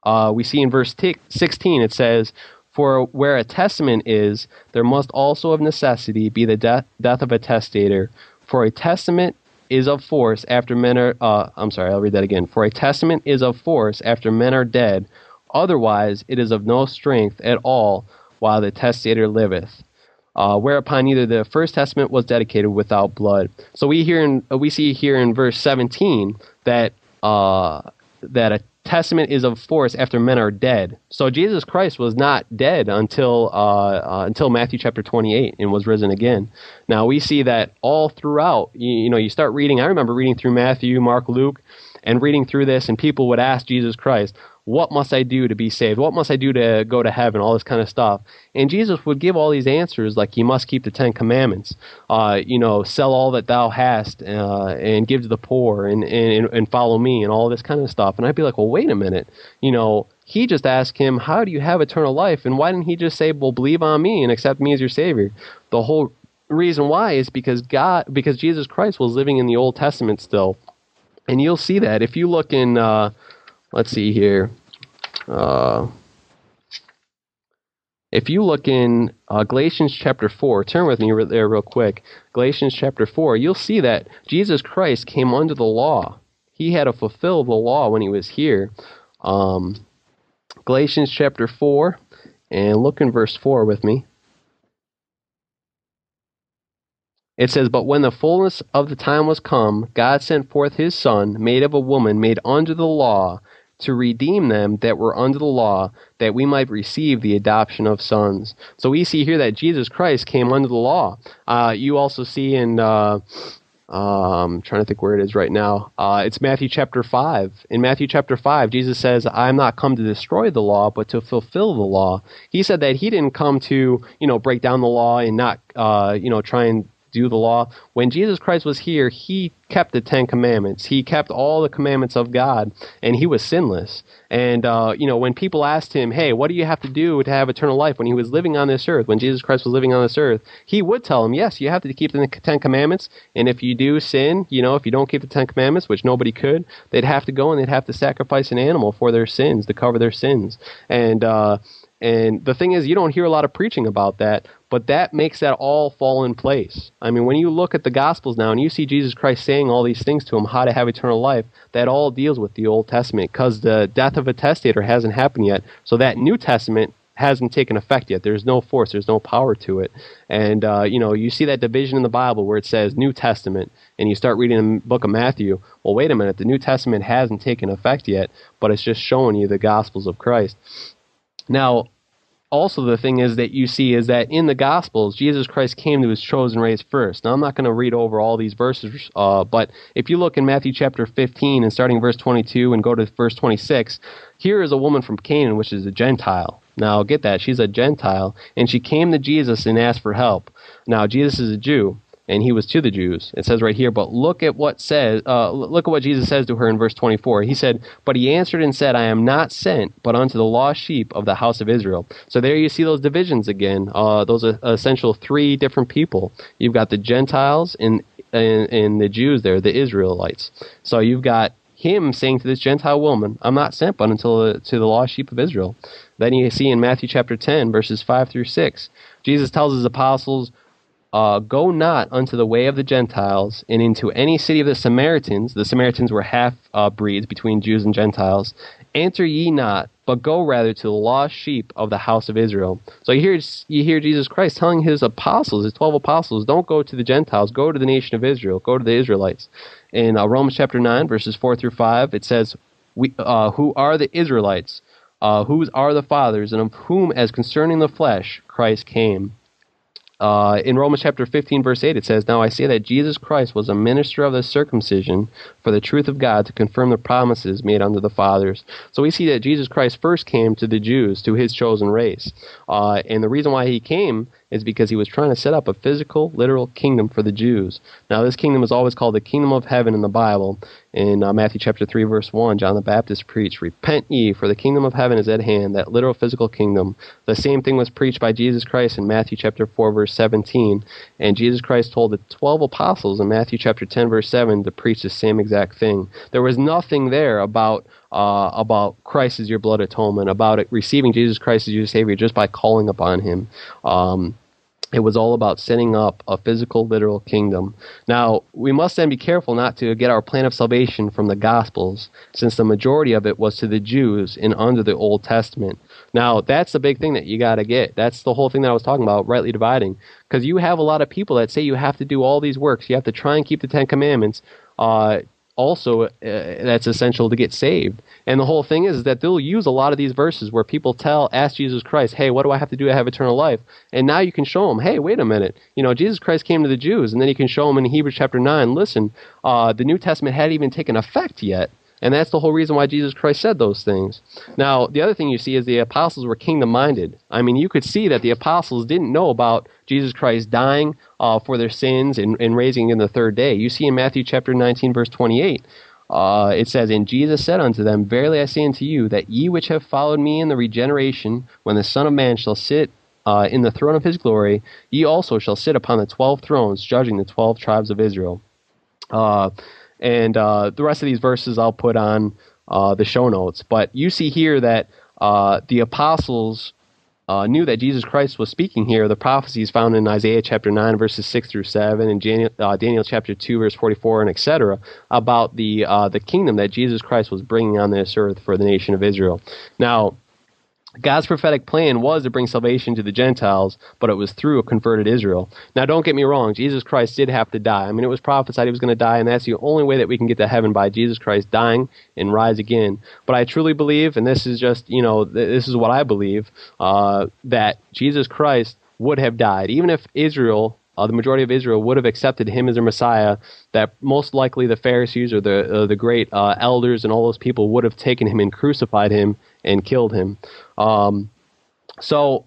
uh, we see in verse t- 16 it says for where a testament is, there must also of necessity be the death, death of a testator. For a testament is of force after men are. Uh, I'm sorry, I'll read that again. For a testament is of force after men are dead. Otherwise, it is of no strength at all while the testator liveth. Uh, whereupon neither the first testament was dedicated without blood. So we hear in, we see here in verse 17 that uh, that a testament is of force after men are dead. So Jesus Christ was not dead until uh, uh, until Matthew chapter 28 and was risen again. Now we see that all throughout. You, you know, you start reading. I remember reading through Matthew, Mark, Luke, and reading through this, and people would ask Jesus Christ, what must I do to be saved? What must I do to go to heaven? All this kind of stuff. And Jesus would give all these answers like, you must keep the Ten Commandments, uh, you know, sell all that thou hast uh, and give to the poor and, and, and follow me and all this kind of stuff. And I'd be like, well, wait a minute. You know, he just asked him, how do you have eternal life? And why didn't he just say, well, believe on me and accept me as your Savior? The whole reason why is because God, because Jesus Christ was living in the Old Testament still. And you'll see that if you look in, uh, let's see here. Uh, if you look in uh, Galatians chapter 4, turn with me there real quick. Galatians chapter 4, you'll see that Jesus Christ came under the law. He had to fulfill the law when he was here. Um, Galatians chapter 4, and look in verse 4 with me. It says, But when the fullness of the time was come, God sent forth his Son, made of a woman, made under the law, to redeem them that were under the law, that we might receive the adoption of sons. So we see here that Jesus Christ came under the law. Uh, you also see in. Uh, um, trying to think where it is right now. Uh, it's Matthew chapter 5. In Matthew chapter 5, Jesus says, I am not come to destroy the law, but to fulfill the law. He said that he didn't come to, you know, break down the law and not, uh, you know, try and do the law. When Jesus Christ was here, he kept the Ten Commandments. He kept all the commandments of God, and he was sinless. And uh, you know, when people asked him, "Hey, what do you have to do to have eternal life?" When he was living on this earth, when Jesus Christ was living on this earth, he would tell them, "Yes, you have to keep the Ten Commandments. And if you do sin, you know, if you don't keep the Ten Commandments, which nobody could, they'd have to go and they'd have to sacrifice an animal for their sins to cover their sins." And uh, and the thing is, you don't hear a lot of preaching about that, but that makes that all fall in place. I mean, when you look at the Gospels now and you see Jesus Christ saying all these things to him, how to have eternal life, that all deals with the Old Testament because the death of a testator hasn't happened yet. So that New Testament hasn't taken effect yet. There's no force, there's no power to it. And, uh, you know, you see that division in the Bible where it says New Testament, and you start reading the book of Matthew. Well, wait a minute, the New Testament hasn't taken effect yet, but it's just showing you the Gospels of Christ. Now, also the thing is that you see is that in the Gospels, Jesus Christ came to his chosen race first. Now, I'm not going to read over all these verses, uh, but if you look in Matthew chapter 15 and starting verse 22 and go to verse 26, here is a woman from Canaan, which is a Gentile. Now, get that. She's a Gentile, and she came to Jesus and asked for help. Now, Jesus is a Jew and he was to the Jews. It says right here, but look at what says, uh, look at what Jesus says to her in verse 24. He said, but he answered and said, I am not sent, but unto the lost sheep of the house of Israel. So there you see those divisions again. Uh, those are essential three different people. You've got the Gentiles and, and, and the Jews there, the Israelites. So you've got him saying to this Gentile woman, I'm not sent but until the, to the lost sheep of Israel. Then you see in Matthew chapter 10, verses 5 through 6, Jesus tells his apostles, uh, Go not unto the way of the Gentiles, and into any city of the Samaritans. The Samaritans were half uh, breeds between Jews and Gentiles. Enter ye not, but go rather to the lost sheep of the house of Israel. So you hear, you hear Jesus Christ telling his apostles, his 12 apostles, don't go to the Gentiles, go to the nation of Israel, go to the Israelites. In uh, Romans chapter 9, verses 4 through 5, it says, we, uh, Who are the Israelites? Uh, whose are the fathers, and of whom, as concerning the flesh, Christ came uh, in Romans chapter 15, verse 8, it says, Now I say that Jesus Christ was a minister of the circumcision for the truth of God to confirm the promises made unto the fathers. So we see that Jesus Christ first came to the Jews, to his chosen race. Uh, and the reason why he came is because he was trying to set up a physical, literal kingdom for the Jews. Now, this kingdom is always called the kingdom of heaven in the Bible. In uh, Matthew chapter 3, verse 1, John the Baptist preached, Repent ye, for the kingdom of heaven is at hand, that literal physical kingdom. The same thing was preached by Jesus Christ in Matthew chapter 4, verse 17. And Jesus Christ told the 12 apostles in Matthew chapter 10, verse 7 to preach the same exact thing. There was nothing there about uh, about Christ as your blood atonement, about it, receiving Jesus Christ as your Savior just by calling upon Him. Um, it was all about setting up a physical, literal kingdom. Now, we must then be careful not to get our plan of salvation from the Gospels, since the majority of it was to the Jews and under the Old Testament. Now, that's the big thing that you got to get. That's the whole thing that I was talking about, rightly dividing. Because you have a lot of people that say you have to do all these works, you have to try and keep the Ten Commandments. Uh, also uh, that's essential to get saved. And the whole thing is that they'll use a lot of these verses where people tell, ask Jesus Christ, hey, what do I have to do to have eternal life? And now you can show them, hey, wait a minute. You know, Jesus Christ came to the Jews, and then you can show them in Hebrews chapter 9, listen, uh, the New Testament hadn't even taken effect yet. And that's the whole reason why Jesus Christ said those things. Now, the other thing you see is the apostles were kingdom minded. I mean, you could see that the apostles didn't know about Jesus Christ dying uh, for their sins and, and raising in the third day. You see in Matthew chapter 19, verse 28, uh, it says, And Jesus said unto them, Verily I say unto you, that ye which have followed me in the regeneration, when the Son of Man shall sit uh, in the throne of his glory, ye also shall sit upon the twelve thrones, judging the twelve tribes of Israel. Uh, and uh, the rest of these verses I'll put on uh, the show notes. But you see here that uh, the apostles uh, knew that Jesus Christ was speaking here. The prophecies found in Isaiah chapter 9, verses 6 through 7, and Daniel, uh, Daniel chapter 2, verse 44, and etc., about the, uh, the kingdom that Jesus Christ was bringing on this earth for the nation of Israel. Now, God's prophetic plan was to bring salvation to the Gentiles, but it was through a converted Israel. Now, don't get me wrong, Jesus Christ did have to die. I mean, it was prophesied he was going to die, and that's the only way that we can get to heaven by Jesus Christ dying and rise again. But I truly believe, and this is just, you know, this is what I believe, uh, that Jesus Christ would have died. Even if Israel uh, the majority of Israel would have accepted him as their Messiah, that most likely the Pharisees or the uh, the great uh, elders and all those people would have taken him and crucified him and killed him. Um, so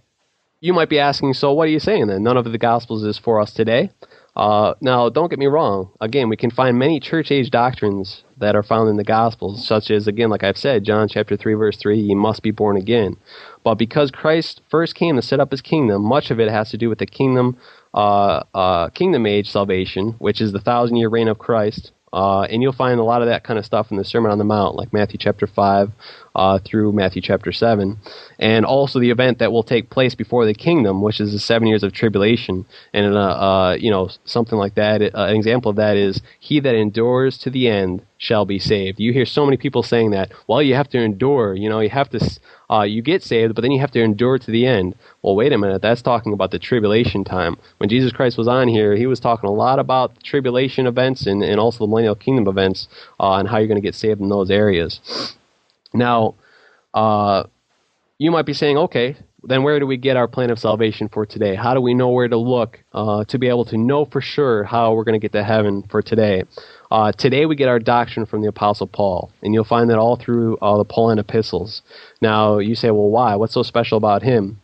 you might be asking, so what are you saying then? None of the Gospels is for us today. Uh, now, don't get me wrong. Again, we can find many church age doctrines that are found in the Gospels, such as, again, like I've said, John chapter 3, verse 3, you must be born again. But because Christ first came to set up his kingdom, much of it has to do with the kingdom, uh, uh, kingdom age salvation, which is the thousand year reign of Christ. Uh, and you'll find a lot of that kind of stuff in the Sermon on the Mount, like Matthew chapter 5 uh, through Matthew chapter 7. And also the event that will take place before the kingdom, which is the seven years of tribulation. And, uh, uh you know, something like that. Uh, an example of that is, He that endures to the end shall be saved. You hear so many people saying that. Well, you have to endure. You know, you have to uh, you get saved, but then you have to endure to the end. Well, wait a minute. That's talking about the tribulation time. When Jesus Christ was on here, he was talking a lot about the tribulation events and, and also the millennial kingdom events uh, and how you're going to get saved in those areas. Now, uh, you might be saying, okay, then where do we get our plan of salvation for today? How do we know where to look uh, to be able to know for sure how we're going to get to heaven for today? Uh, today we get our doctrine from the Apostle Paul, and you'll find that all through uh, the Pauline epistles. Now you say, well, why? What's so special about him?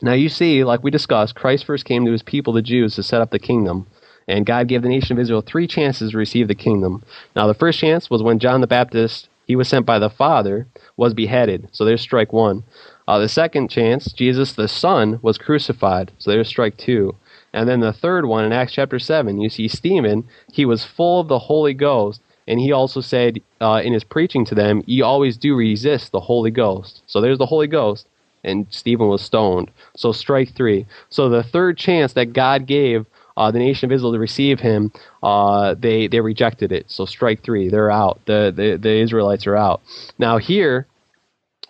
Now you see, like we discussed, Christ first came to his people, the Jews, to set up the kingdom. And God gave the nation of Israel three chances to receive the kingdom. Now, the first chance was when John the Baptist, he was sent by the Father, was beheaded. So there's strike one. Uh, the second chance, Jesus the Son was crucified. So there's strike two. And then the third one in Acts chapter 7, you see Stephen, he was full of the Holy Ghost. And he also said uh, in his preaching to them, You always do resist the Holy Ghost. So there's the Holy Ghost. And Stephen was stoned. So strike three. So the third chance that God gave uh, the nation of Israel to receive him, uh, they they rejected it. So strike three, they're out. The, the the Israelites are out. Now here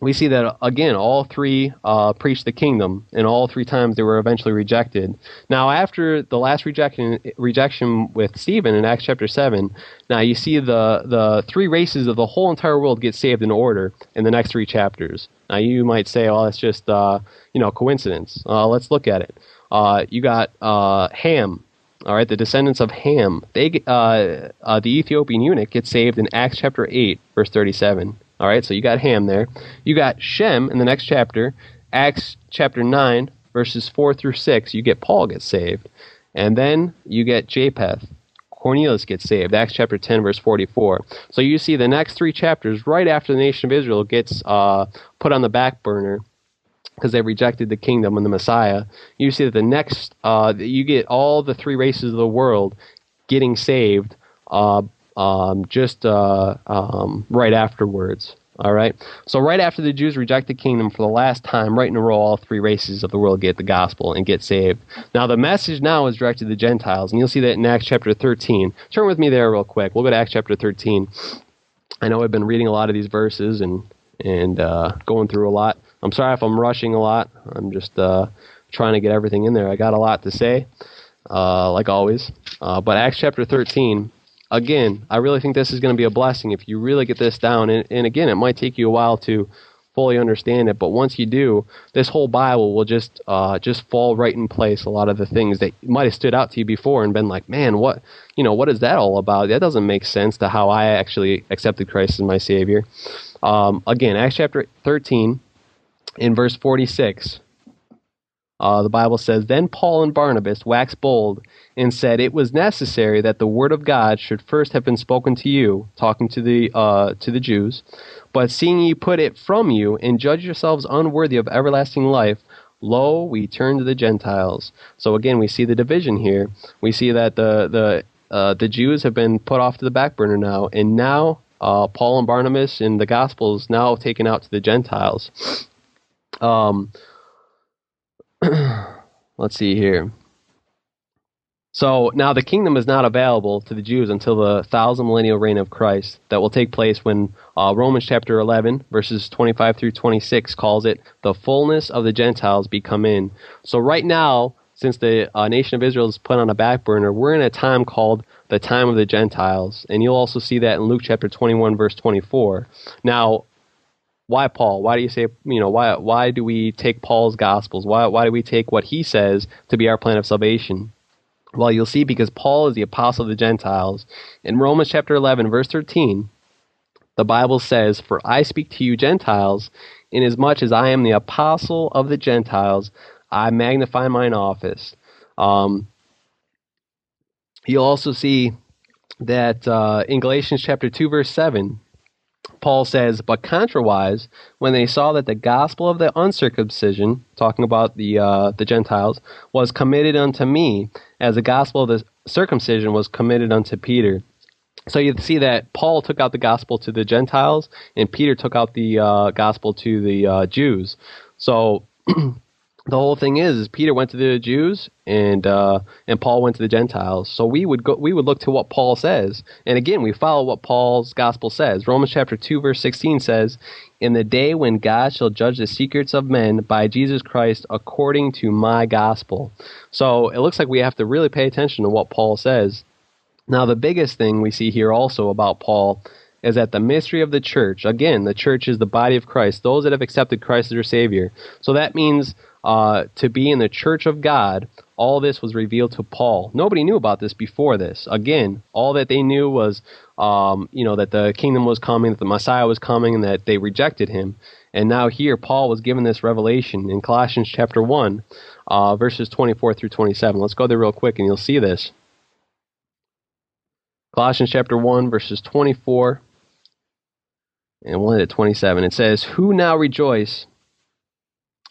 we see that again, all three uh, preached the kingdom, and all three times they were eventually rejected. Now, after the last rejection, rejection with Stephen in Acts chapter seven, now you see the the three races of the whole entire world get saved in order in the next three chapters. Now, you might say, well that's just uh, you know coincidence." Uh, let's look at it. Uh, you got uh, Ham, all right, the descendants of Ham. They uh, the Ethiopian eunuch gets saved in Acts chapter eight, verse thirty-seven. All right, so you got Ham there. You got Shem in the next chapter, Acts chapter 9, verses 4 through 6. You get Paul gets saved. And then you get Japheth. Cornelius gets saved, Acts chapter 10, verse 44. So you see the next three chapters, right after the nation of Israel gets uh, put on the back burner because they rejected the kingdom and the Messiah, you see that the next, uh, you get all the three races of the world getting saved uh, um, just uh, um, right afterwards. All right. So right after the Jews reject the kingdom for the last time, right in a row, all three races of the world get the gospel and get saved. Now the message now is directed to the Gentiles, and you'll see that in Acts chapter 13. Turn with me there real quick. We'll go to Acts chapter 13. I know I've been reading a lot of these verses and and uh, going through a lot. I'm sorry if I'm rushing a lot. I'm just uh, trying to get everything in there. I got a lot to say, uh, like always. Uh, but Acts chapter 13 again, I really think this is going to be a blessing if you really get this down. And, and again, it might take you a while to fully understand it, but once you do, this whole Bible will just uh, just fall right in place. A lot of the things that might have stood out to you before and been like, man, what you know, what is that all about? That doesn't make sense to how I actually accepted Christ as my Savior. Um, again, Acts chapter 13, in verse 46. Uh, the Bible says, Then Paul and Barnabas waxed bold and said, It was necessary that the word of God should first have been spoken to you, talking to the, uh, to the Jews. But seeing ye put it from you, and judge yourselves unworthy of everlasting life, lo, we turn to the Gentiles. So again, we see the division here. We see that the, the, uh, the Jews have been put off to the back burner now, and now uh, Paul and Barnabas in the Gospels now taken out to the Gentiles. Um, let's see here. So now the kingdom is not available to the Jews until the thousand millennial reign of Christ that will take place when uh, Romans chapter 11, verses 25 through 26 calls it the fullness of the Gentiles be come in. So right now, since the uh, nation of Israel is put on a back burner, we're in a time called the time of the Gentiles. And you'll also see that in Luke chapter 21, verse 24. Now, why Paul? Why do you say you know why why do we take Paul's gospels? Why why do we take what he says to be our plan of salvation? Well, you'll see because Paul is the apostle of the Gentiles. In Romans chapter 11 verse 13, the Bible says, "For I speak to you Gentiles, inasmuch as I am the apostle of the Gentiles, I magnify mine office." Um, you'll also see that uh, in Galatians chapter 2 verse 7 Paul says, but contrawise, when they saw that the gospel of the uncircumcision, talking about the uh, the Gentiles, was committed unto me, as the gospel of the circumcision was committed unto Peter. So you see that Paul took out the gospel to the Gentiles, and Peter took out the uh, gospel to the uh, Jews. So the whole thing is, is Peter went to the Jews and uh, and Paul went to the Gentiles. So we would go, we would look to what Paul says, and again we follow what Paul's gospel says. Romans chapter two verse sixteen says, "In the day when God shall judge the secrets of men by Jesus Christ according to my gospel." So it looks like we have to really pay attention to what Paul says. Now the biggest thing we see here also about Paul is that the mystery of the church, again, the church is the body of Christ, those that have accepted Christ as their Savior. So that means uh, to be in the church of God, all this was revealed to Paul. Nobody knew about this before this. Again, all that they knew was, um, you know, that the kingdom was coming, that the Messiah was coming, and that they rejected him. And now here, Paul was given this revelation in Colossians chapter 1, uh, verses 24 through 27. Let's go there real quick and you'll see this. Colossians chapter 1, verses 24 and 1 to 27. It says, Who now rejoice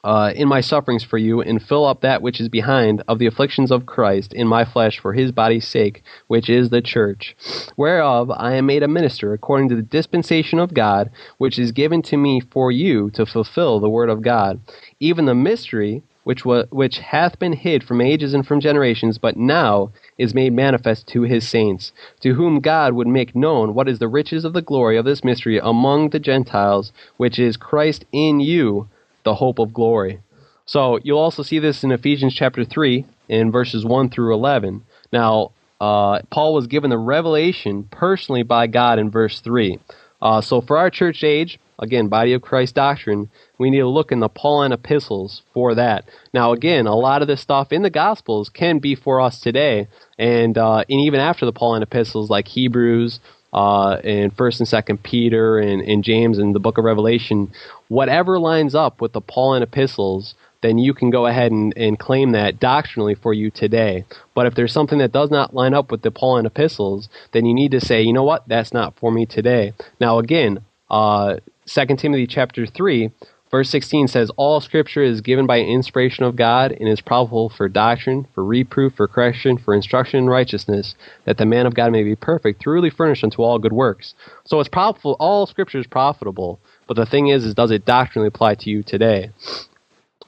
uh, in my sufferings for you, and fill up that which is behind of the afflictions of Christ in my flesh for his body's sake, which is the church, whereof I am made a minister according to the dispensation of God, which is given to me for you to fulfill the word of God, even the mystery which, wa- which hath been hid from ages and from generations, but now is made manifest to his saints, to whom God would make known what is the riches of the glory of this mystery among the Gentiles, which is Christ in you, the hope of glory. So you'll also see this in Ephesians chapter 3 in verses 1 through 11. Now, uh, Paul was given the revelation personally by God in verse 3. Uh, so for our church age, again, body of Christ doctrine, we need to look in the Pauline epistles for that. Now, again, a lot of this stuff in the Gospels can be for us today, and uh, and even after the Pauline epistles, like Hebrews, uh, and First and Second Peter, and, and James, and the Book of Revelation, whatever lines up with the Pauline epistles, then you can go ahead and, and claim that doctrinally for you today. But if there's something that does not line up with the Pauline epistles, then you need to say, you know what, that's not for me today. Now, again, uh, 2 Timothy chapter 3, verse 16 says, All scripture is given by inspiration of God and is profitable for doctrine, for reproof, for correction, for instruction in righteousness, that the man of God may be perfect, thoroughly furnished unto all good works. So it's profitable, all scripture is profitable. But the thing is, is does it doctrinally apply to you today?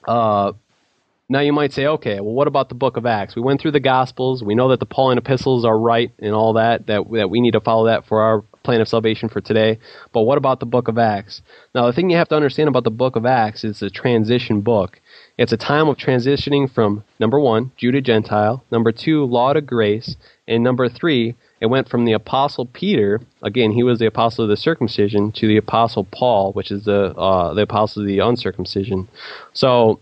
Uh, now you might say, okay, well, what about the book of Acts? We went through the Gospels. We know that the Pauline epistles are right and all that, that, that we need to follow that for our plan of salvation for today. But what about the book of Acts? Now, the thing you have to understand about the book of Acts is a transition book. It's a time of transitioning from number one, Jew to Gentile, number two, law to grace, and number three, it went from the apostle Peter, again, he was the apostle of the circumcision, to the apostle Paul, which is the uh, the apostle of the uncircumcision. So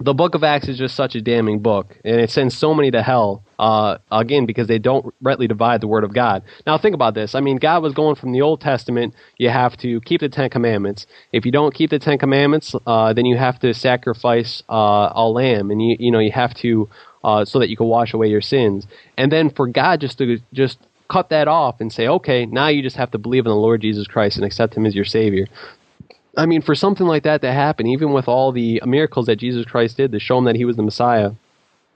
the book of Acts is just such a damning book, and it sends so many to hell. Uh, again, because they don't rightly divide the word of God. Now, think about this. I mean, God was going from the Old Testament. You have to keep the Ten Commandments. If you don't keep the Ten Commandments, uh, then you have to sacrifice uh, a lamb, and you you know you have to uh, so that you can wash away your sins. And then for God just to just cut that off and say, okay, now you just have to believe in the Lord Jesus Christ and accept Him as your Savior. I mean, for something like that to happen, even with all the miracles that Jesus Christ did to show him that he was the Messiah,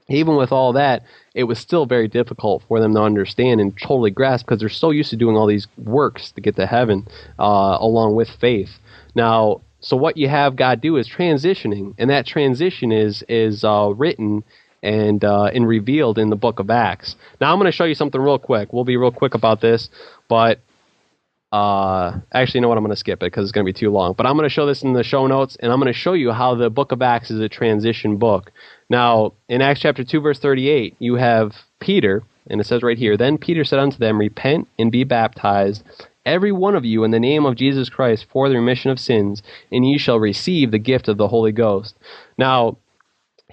even with all that, it was still very difficult for them to understand and totally grasp because they're so used to doing all these works to get to heaven uh, along with faith. Now, so what you have God do is transitioning, and that transition is is uh, written and uh, and revealed in the book of Acts. Now I'm going to show you something real quick. We'll be real quick about this, but uh, actually, you know what? I'm going to skip it because it's going to be too long. But I'm going to show this in the show notes, and I'm going to show you how the book of Acts is a transition book. Now, in Acts chapter 2, verse 38, you have Peter, and it says right here Then Peter said unto them, Repent and be baptized, every one of you, in the name of Jesus Christ, for the remission of sins, and ye shall receive the gift of the Holy Ghost. Now,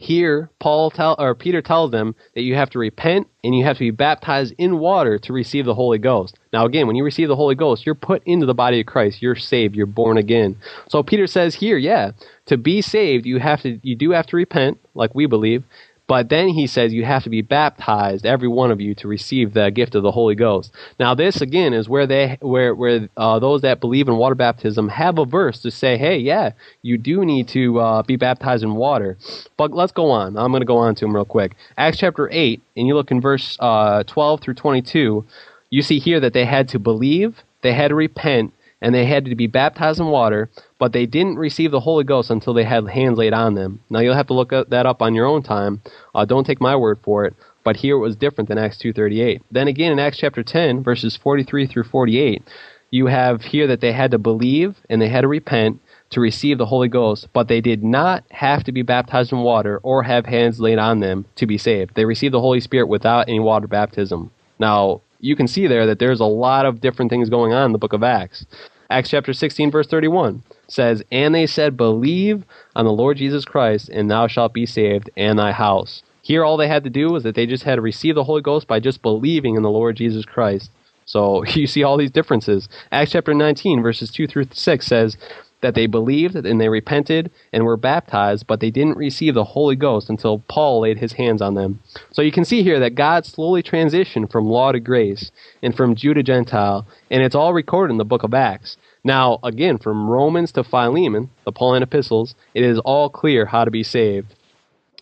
here paul tell or peter tells them that you have to repent and you have to be baptized in water to receive the holy ghost. Now again when you receive the holy ghost you're put into the body of christ. You're saved. You're born again. So peter says here yeah to be saved you have to you do have to repent like we believe but then he says you have to be baptized, every one of you, to receive the gift of the Holy Ghost. Now, this again is where they, where, where uh, those that believe in water baptism have a verse to say, hey, yeah, you do need to uh, be baptized in water. But let's go on. I'm going to go on to them real quick. Acts chapter eight, and you look in verse uh, 12 through 22. You see here that they had to believe, they had to repent, and they had to be baptized in water, but they didn't receive the Holy Ghost until they had hands laid on them. Now you'll have to look that up on your own time. Uh, don't take my word for it. But here it was different than Acts 2:38. Then again in Acts chapter 10 verses 43 through 48, you have here that they had to believe and they had to repent to receive the Holy Ghost, but they did not have to be baptized in water or have hands laid on them to be saved. They received the Holy Spirit without any water baptism. Now, you can see there that there's a lot of different things going on in the book of Acts. Acts chapter 16, verse 31 says, And they said, Believe on the Lord Jesus Christ, and thou shalt be saved, and thy house. Here, all they had to do was that they just had to receive the Holy Ghost by just believing in the Lord Jesus Christ. So you see all these differences. Acts chapter 19, verses 2 through 6 says, that they believed and they repented and were baptized, but they didn't receive the Holy Ghost until Paul laid his hands on them. So you can see here that God slowly transitioned from law to grace and from Jew to Gentile, and it's all recorded in the book of Acts. Now, again, from Romans to Philemon, the Pauline epistles, it is all clear how to be saved.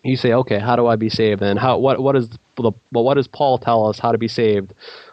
You say, okay, how do I be saved then? How what what is the well, what does Paul tell us how to be saved?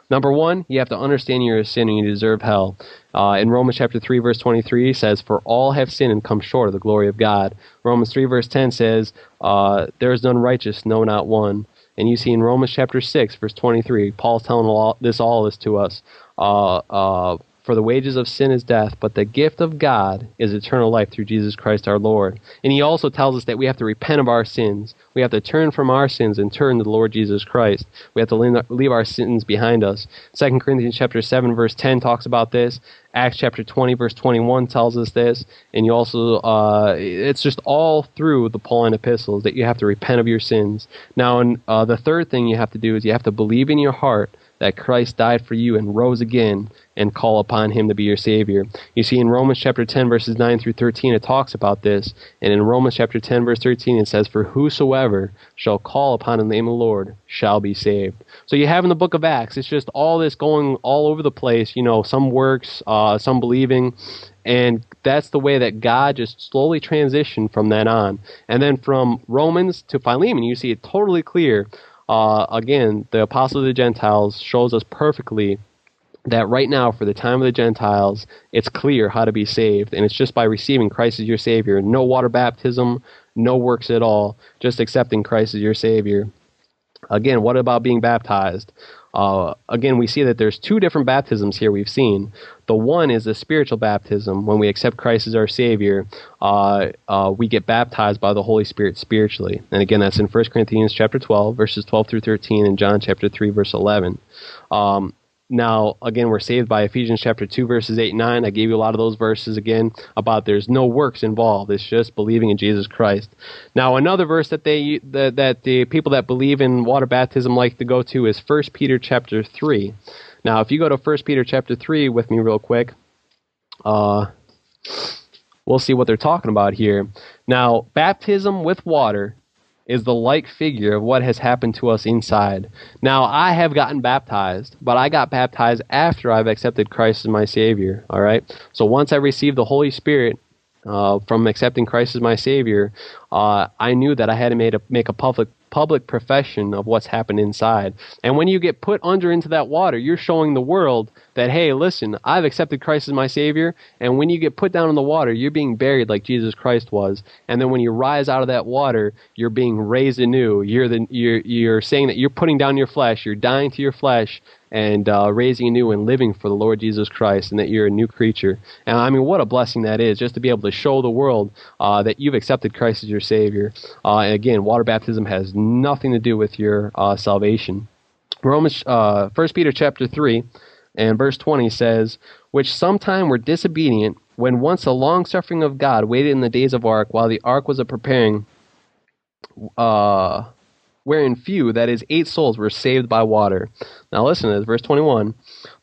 Number one, you have to understand you're a sin and you deserve hell. Uh, in Romans chapter 3, verse 23 says, For all have sinned and come short of the glory of God. Romans 3, verse 10 says, uh, There is none righteous, no, not one. And you see in Romans chapter 6, verse 23, Paul's telling all, this all this to us. Uh, uh for the wages of sin is death, but the gift of God is eternal life through Jesus Christ our Lord. And he also tells us that we have to repent of our sins. We have to turn from our sins and turn to the Lord Jesus Christ. We have to leave our sins behind us. 2 Corinthians chapter 7 verse 10 talks about this. Acts chapter 20 verse 21 tells us this. And you also, uh, it's just all through the Pauline epistles that you have to repent of your sins. Now, and, uh, the third thing you have to do is you have to believe in your heart that Christ died for you and rose again and call upon him to be your Savior. You see, in Romans chapter 10, verses 9 through 13, it talks about this. And in Romans chapter 10, verse 13, it says, For whosoever shall call upon the name of the Lord shall be saved. So you have in the book of Acts, it's just all this going all over the place, you know, some works, uh, some believing. And that's the way that God just slowly transitioned from that on. And then from Romans to Philemon, you see it totally clear. Uh, again, the apostle of the Gentiles shows us perfectly that right now, for the time of the Gentiles, it's clear how to be saved, and it's just by receiving Christ as your Savior. No water baptism, no works at all, just accepting Christ as your Savior. Again, what about being baptized? Uh, again, we see that there's two different baptisms here we've seen. The one is the spiritual baptism. When we accept Christ as our Savior, uh, uh, we get baptized by the Holy Spirit spiritually. And again, that's in 1 Corinthians chapter 12, verses 12 through 13, and John chapter 3, verse 11. Um, now, again, we're saved by Ephesians chapter 2, verses 8 and 9. I gave you a lot of those verses again about there's no works involved. It's just believing in Jesus Christ. Now, another verse that they that, that the people that believe in water baptism like to go to is 1 Peter chapter 3. Now, if you go to 1 Peter chapter 3 with me real quick, uh, we'll see what they're talking about here. Now, baptism with water is the like figure of what has happened to us inside. Now, I have gotten baptized, but I got baptized after I've accepted Christ as my Savior. All right? So once I received the Holy Spirit uh, from accepting Christ as my Savior, uh, I knew that I had to make a, make a public public profession of what's happened inside. And when you get put under into that water, you're showing the world that, hey, listen, I've accepted Christ as my Savior. And when you get put down in the water, you're being buried like Jesus Christ was. And then when you rise out of that water, you're being raised anew. You're, the, you're, you're saying that you're putting down your flesh, you're dying to your flesh, and uh, raising anew and living for the Lord Jesus Christ, and that you're a new creature. And I mean, what a blessing that is, just to be able to show the world uh, that you've accepted Christ as your Savior. Uh, and again, water baptism has nothing to do with your uh, salvation. Romans, uh, First Peter chapter three and verse 20 says, Which sometime were disobedient, when once the long suffering of God waited in the days of ark, while the ark was a preparing, uh, wherein few, that is, eight souls, were saved by water. Now listen to this, verse 21.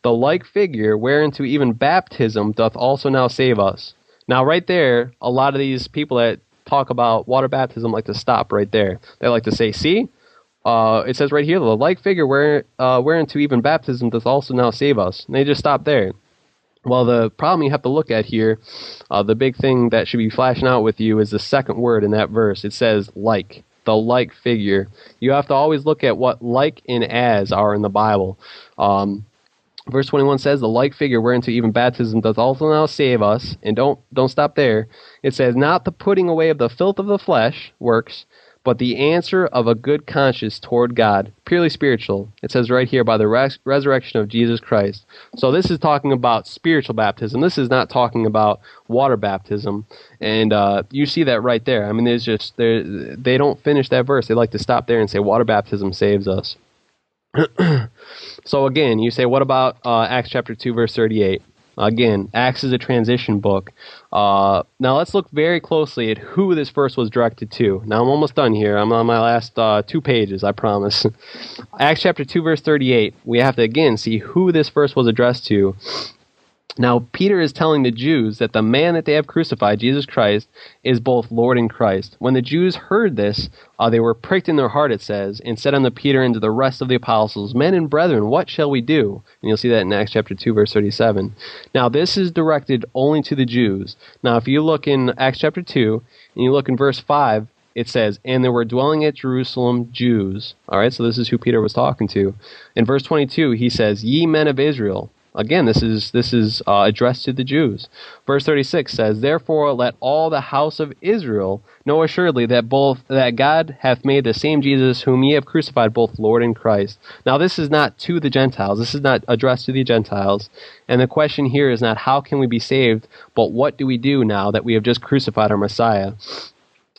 The like figure, whereunto even baptism doth also now save us. Now, right there, a lot of these people that talk about water baptism like to stop right there. They like to say, see, uh, it says right here, the like figure where, uh, whereunto even baptism does also now save us. And they just stop there. Well, the problem you have to look at here, uh, the big thing that should be flashing out with you is the second word in that verse. It says like, the like figure. You have to always look at what like and as are in the Bible. Um, verse 21 says, The like figure whereunto even baptism doth also now save us. And don't, don't stop there. It says, Not the putting away of the filth of the flesh works, but the answer of a good conscience toward God, purely spiritual. It says right here, by the res- resurrection of Jesus Christ. So this is talking about spiritual baptism. This is not talking about water baptism. And uh, you see that right there. I mean, there's just they don't finish that verse. They like to stop there and say water baptism saves us. so again, you say, what about uh, Acts chapter 2, verse 38? Again, Acts is a transition book. Uh, now let's look very closely at who this verse was directed to. Now I'm almost done here. I'm on my last uh, two pages, I promise. Acts chapter 2, verse 38. We have to again see who this verse was addressed to now, Peter is telling the Jews that the man that they have crucified, Jesus Christ, is both Lord and Christ. When the Jews heard this, uh, they were pricked in their heart, it says, and said unto Peter and to the rest of the apostles, Men and brethren, what shall we do? And you'll see that in Acts chapter 2, verse 37. Now, this is directed only to the Jews. Now, if you look in Acts chapter 2, and you look in verse 5, it says, And there were dwelling at Jerusalem Jews. All right, so this is who Peter was talking to. In verse 22, he says, Ye men of Israel, Again, this is this is uh, addressed to the Jews. Verse 36 says, "Therefore let all the house of Israel know assuredly that both that God hath made the same Jesus whom ye have crucified both Lord and Christ." Now, this is not to the Gentiles. This is not addressed to the Gentiles. And the question here is not how can we be saved, but what do we do now that we have just crucified our Messiah?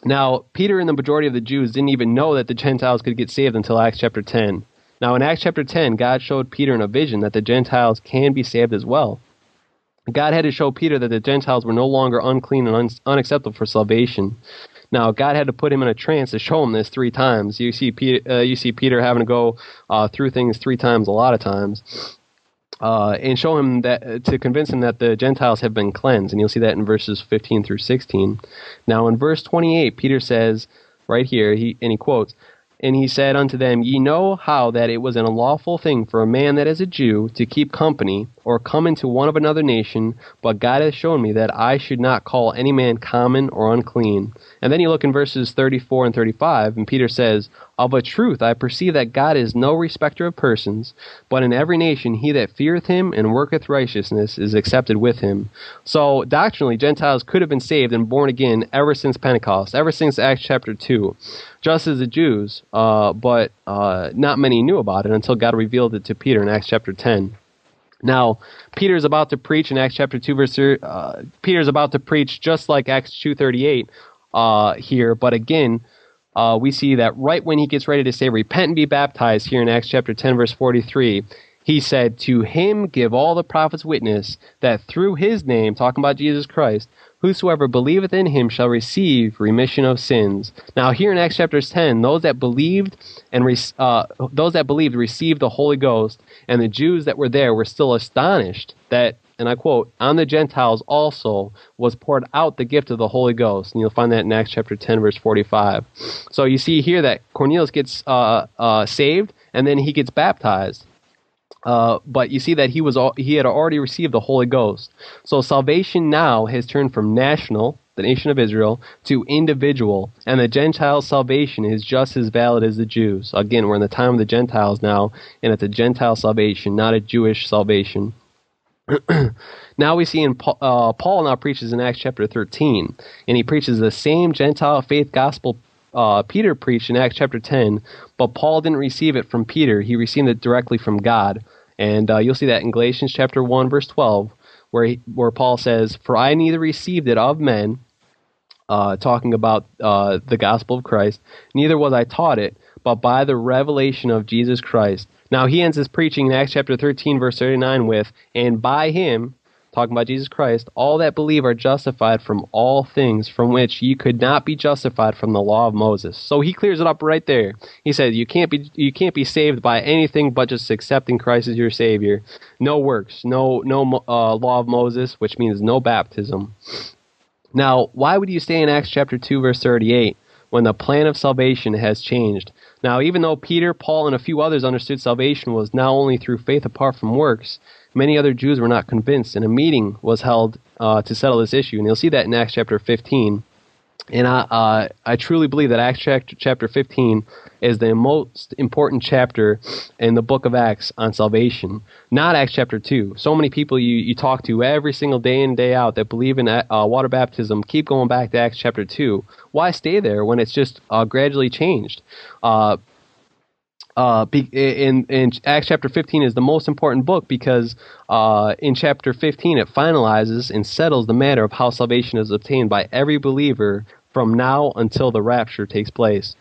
Now, Peter and the majority of the Jews didn't even know that the Gentiles could get saved until Acts chapter 10. Now, in Acts chapter 10, God showed Peter in a vision that the Gentiles can be saved as well. God had to show Peter that the Gentiles were no longer unclean and un- unacceptable for salvation. Now, God had to put him in a trance to show him this three times. You see, Peter, uh, you see Peter having to go uh, through things three times, a lot of times, uh, and show him that to convince him that the Gentiles have been cleansed. And you'll see that in verses 15 through 16. Now, in verse 28, Peter says right here, he and he quotes, and he said unto them, Ye know how that it was an unlawful thing for a man that is a Jew to keep company, or come into one of another nation, but God has shown me that I should not call any man common or unclean. And then you look in verses 34 and 35, and Peter says, Of a truth I perceive that God is no respecter of persons, but in every nation he that feareth him and worketh righteousness is accepted with him. So doctrinally, Gentiles could have been saved and born again ever since Pentecost, ever since Acts chapter 2 just as the Jews, uh, but uh, not many knew about it until God revealed it to Peter in Acts chapter 10. Now, Peter is about to preach in Acts chapter 2, verse. Uh, is about to preach just like Acts 2.38 uh, here, but again, uh, we see that right when he gets ready to say, Repent and be baptized, here in Acts chapter 10, verse 43, he said, To him give all the prophets witness that through his name, talking about Jesus Christ, whosoever believeth in him shall receive remission of sins. Now here in Acts chapter 10, those that believed and uh, those that believed received the Holy Ghost, and the Jews that were there were still astonished that, and I quote, on the Gentiles also was poured out the gift of the Holy Ghost. And you'll find that in Acts chapter 10, verse 45. So you see here that Cornelius gets uh, uh, saved, and then he gets baptized. Uh, but you see that he was he had already received the Holy Ghost. So salvation now has turned from national, the nation of Israel, to individual, and the Gentiles' salvation is just as valid as the Jews. Again, we're in the time of the Gentiles now, and it's a Gentile salvation, not a Jewish salvation. now we see in Paul, uh, Paul now preaches in Acts chapter 13, and he preaches the same Gentile faith gospel uh, Peter preached in Acts chapter 10, but Paul didn't receive it from Peter. He received it directly from God. And uh, you'll see that in Galatians chapter 1, verse 12, where, he, where Paul says, For I neither received it of men, uh, talking about uh, the gospel of Christ, neither was I taught it, but by the revelation of Jesus Christ. Now he ends his preaching in Acts chapter 13, verse 39 with, And by him, talking about Jesus Christ, all that believe are justified from all things from which you could not be justified from the law of Moses. So he clears it up right there. He says you can't be you can't be saved by anything but just accepting Christ as your Savior. No works, no no uh, law of Moses, which means no baptism. Now, why would you stay in Acts chapter two verse thirty eight? when the plan of salvation has changed. Now, even though Peter, Paul, and a few others understood salvation was now only through faith apart from works, Many other Jews were not convinced, and a meeting was held uh, to settle this issue. And you'll see that in Acts chapter 15. And I, uh, I truly believe that Acts chapter 15 is the most important chapter in the book of Acts on salvation, not Acts chapter 2. So many people you, you talk to every single day in day out that believe in uh, water baptism keep going back to Acts chapter 2. Why stay there when it's just uh, gradually changed? Uh, in, in Acts chapter 15 is the most important book because uh, in chapter 15 it finalizes and settles the matter of how salvation is obtained by every believer from now until the rapture takes place.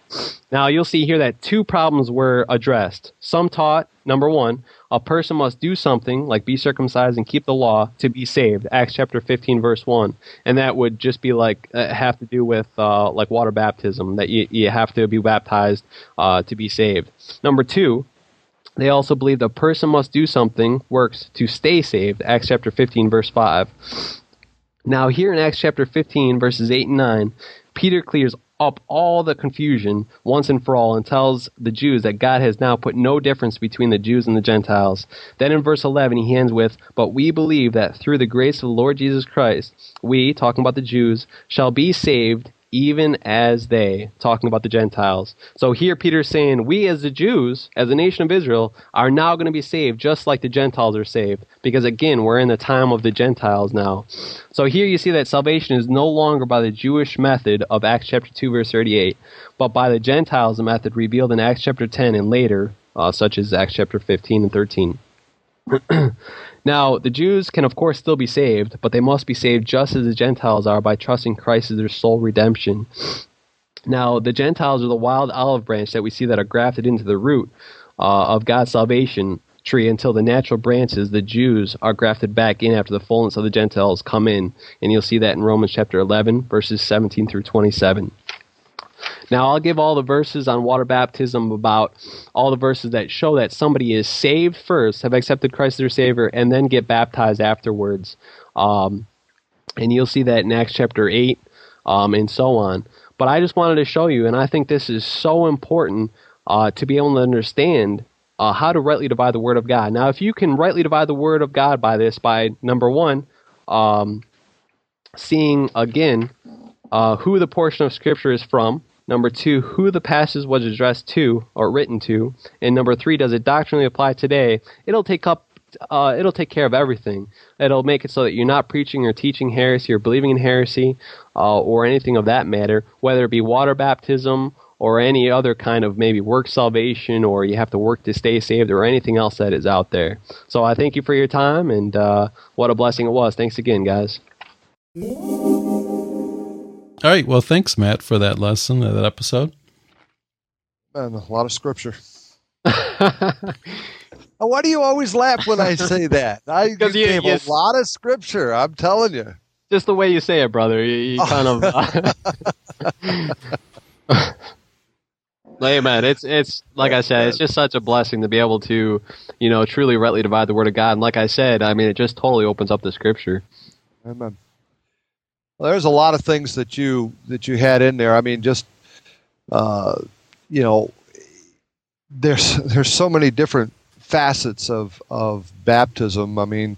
Now, you'll see here that two problems were addressed. Some taught, number one, a person must do something like be circumcised and keep the law to be saved. Acts chapter 15, verse 1. And that would just be like, uh, have to do with uh, like water baptism, that you, you have to be baptized uh, to be saved. Number two, they also believe the person must do something, works, to stay saved. Acts chapter 15, verse 5. Now, here in Acts chapter 15, verses 8 and 9, Peter clears up all the confusion once and for all and tells the Jews that God has now put no difference between the Jews and the Gentiles. Then in verse 11, he ends with, But we believe that through the grace of the Lord Jesus Christ, we, talking about the Jews, shall be saved even as they, talking about the Gentiles. So here Peter's saying, we as the Jews, as the nation of Israel, are now going to be saved just like the Gentiles are saved. Because again, we're in the time of the Gentiles now. So here you see that salvation is no longer by the Jewish method of Acts chapter 2 verse 38, but by the Gentiles method revealed in Acts chapter 10 and later, uh, such as Acts chapter 15 and 13. now, the Jews can, of course, still be saved, but they must be saved just as the Gentiles are by trusting Christ as their sole redemption. Now, the Gentiles are the wild olive branch that we see that are grafted into the root uh, of God's salvation tree until the natural branches, the Jews, are grafted back in after the fullness of the Gentiles come in. And you'll see that in Romans chapter 11, verses 17 through 27. Now, I'll give all the verses on water baptism about all the verses that show that somebody is saved first, have accepted Christ as their Savior, and then get baptized afterwards. Um, and you'll see that in Acts chapter 8 um, and so on. But I just wanted to show you, and I think this is so important uh, to be able to understand uh, how to rightly divide the Word of God. Now, if you can rightly divide the Word of God by this, by number one, um, seeing again uh, who the portion of Scripture is from, Number two, who the passage was addressed to or written to. And number three, does it doctrinally apply today? It'll take up uh, it'll take care of everything. It'll make it so that you're not preaching or teaching heresy or believing in heresy uh, or anything of that matter, whether it be water baptism or any other kind of maybe work salvation or you have to work to stay saved or anything else that is out there. So I thank you for your time and uh, what a blessing it was. Thanks again, guys. All right. Well, thanks, Matt, for that lesson, uh, that episode. And a lot of scripture. Why do you always laugh when I say that? I you gave you, a lot of scripture. I'm telling you. Just the way you say it, brother. You, you kind of. Uh, hey man, it's it's like I said, it's just such a blessing to be able to, you know, truly rightly divide the word of God. And like I said, I mean, it just totally opens up the scripture. Amen. Well, there's a lot of things that you that you had in there. I mean, just uh, you know, there's there's so many different facets of of baptism. I mean,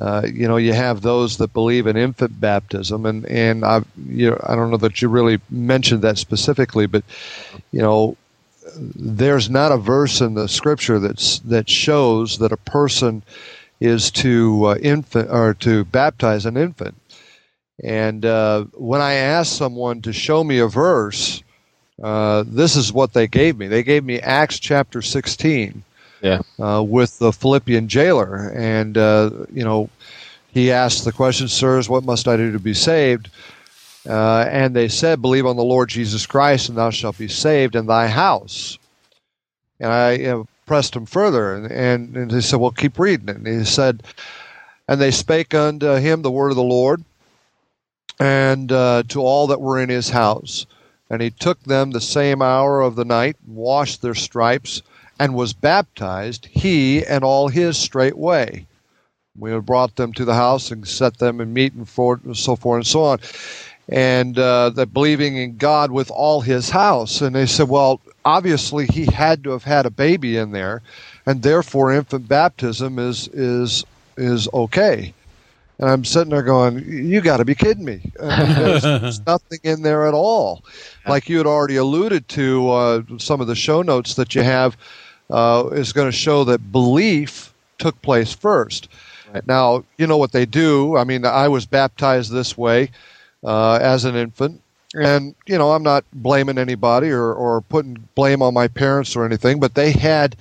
uh, you know, you have those that believe in infant baptism, and and I you know, I don't know that you really mentioned that specifically, but you know, there's not a verse in the scripture that's that shows that a person is to uh, infant or to baptize an infant. And uh, when I asked someone to show me a verse, uh, this is what they gave me. They gave me Acts chapter 16 yeah. Uh, with the Philippian jailer. And, uh, you know, he asked the question, Sirs, what must I do to be saved? Uh, and they said, Believe on the Lord Jesus Christ, and thou shalt be saved in thy house. And I you know, pressed him further, and, and, and he said, Well, keep reading it. And he said, And they spake unto him the word of the Lord and uh, to all that were in his house. And he took them the same hour of the night, washed their stripes, and was baptized, he and all his straightway. We brought them to the house and set them in meat and, for, so forth and so on. And uh, that believing in God with all his house. And they said, well, obviously he had to have had a baby in there, and therefore infant baptism is is is okay. And I'm sitting there going, "You got to be kidding me! I mean, there's, there's, nothing in there at all." Like you had already alluded to, uh, some of the show notes that you have uh, is going to show that belief took place first. Right. Now, you know what they do. I mean, I was baptized this way uh, as an infant, and you know, I'm not blaming anybody or, or putting blame on my parents or anything, but they had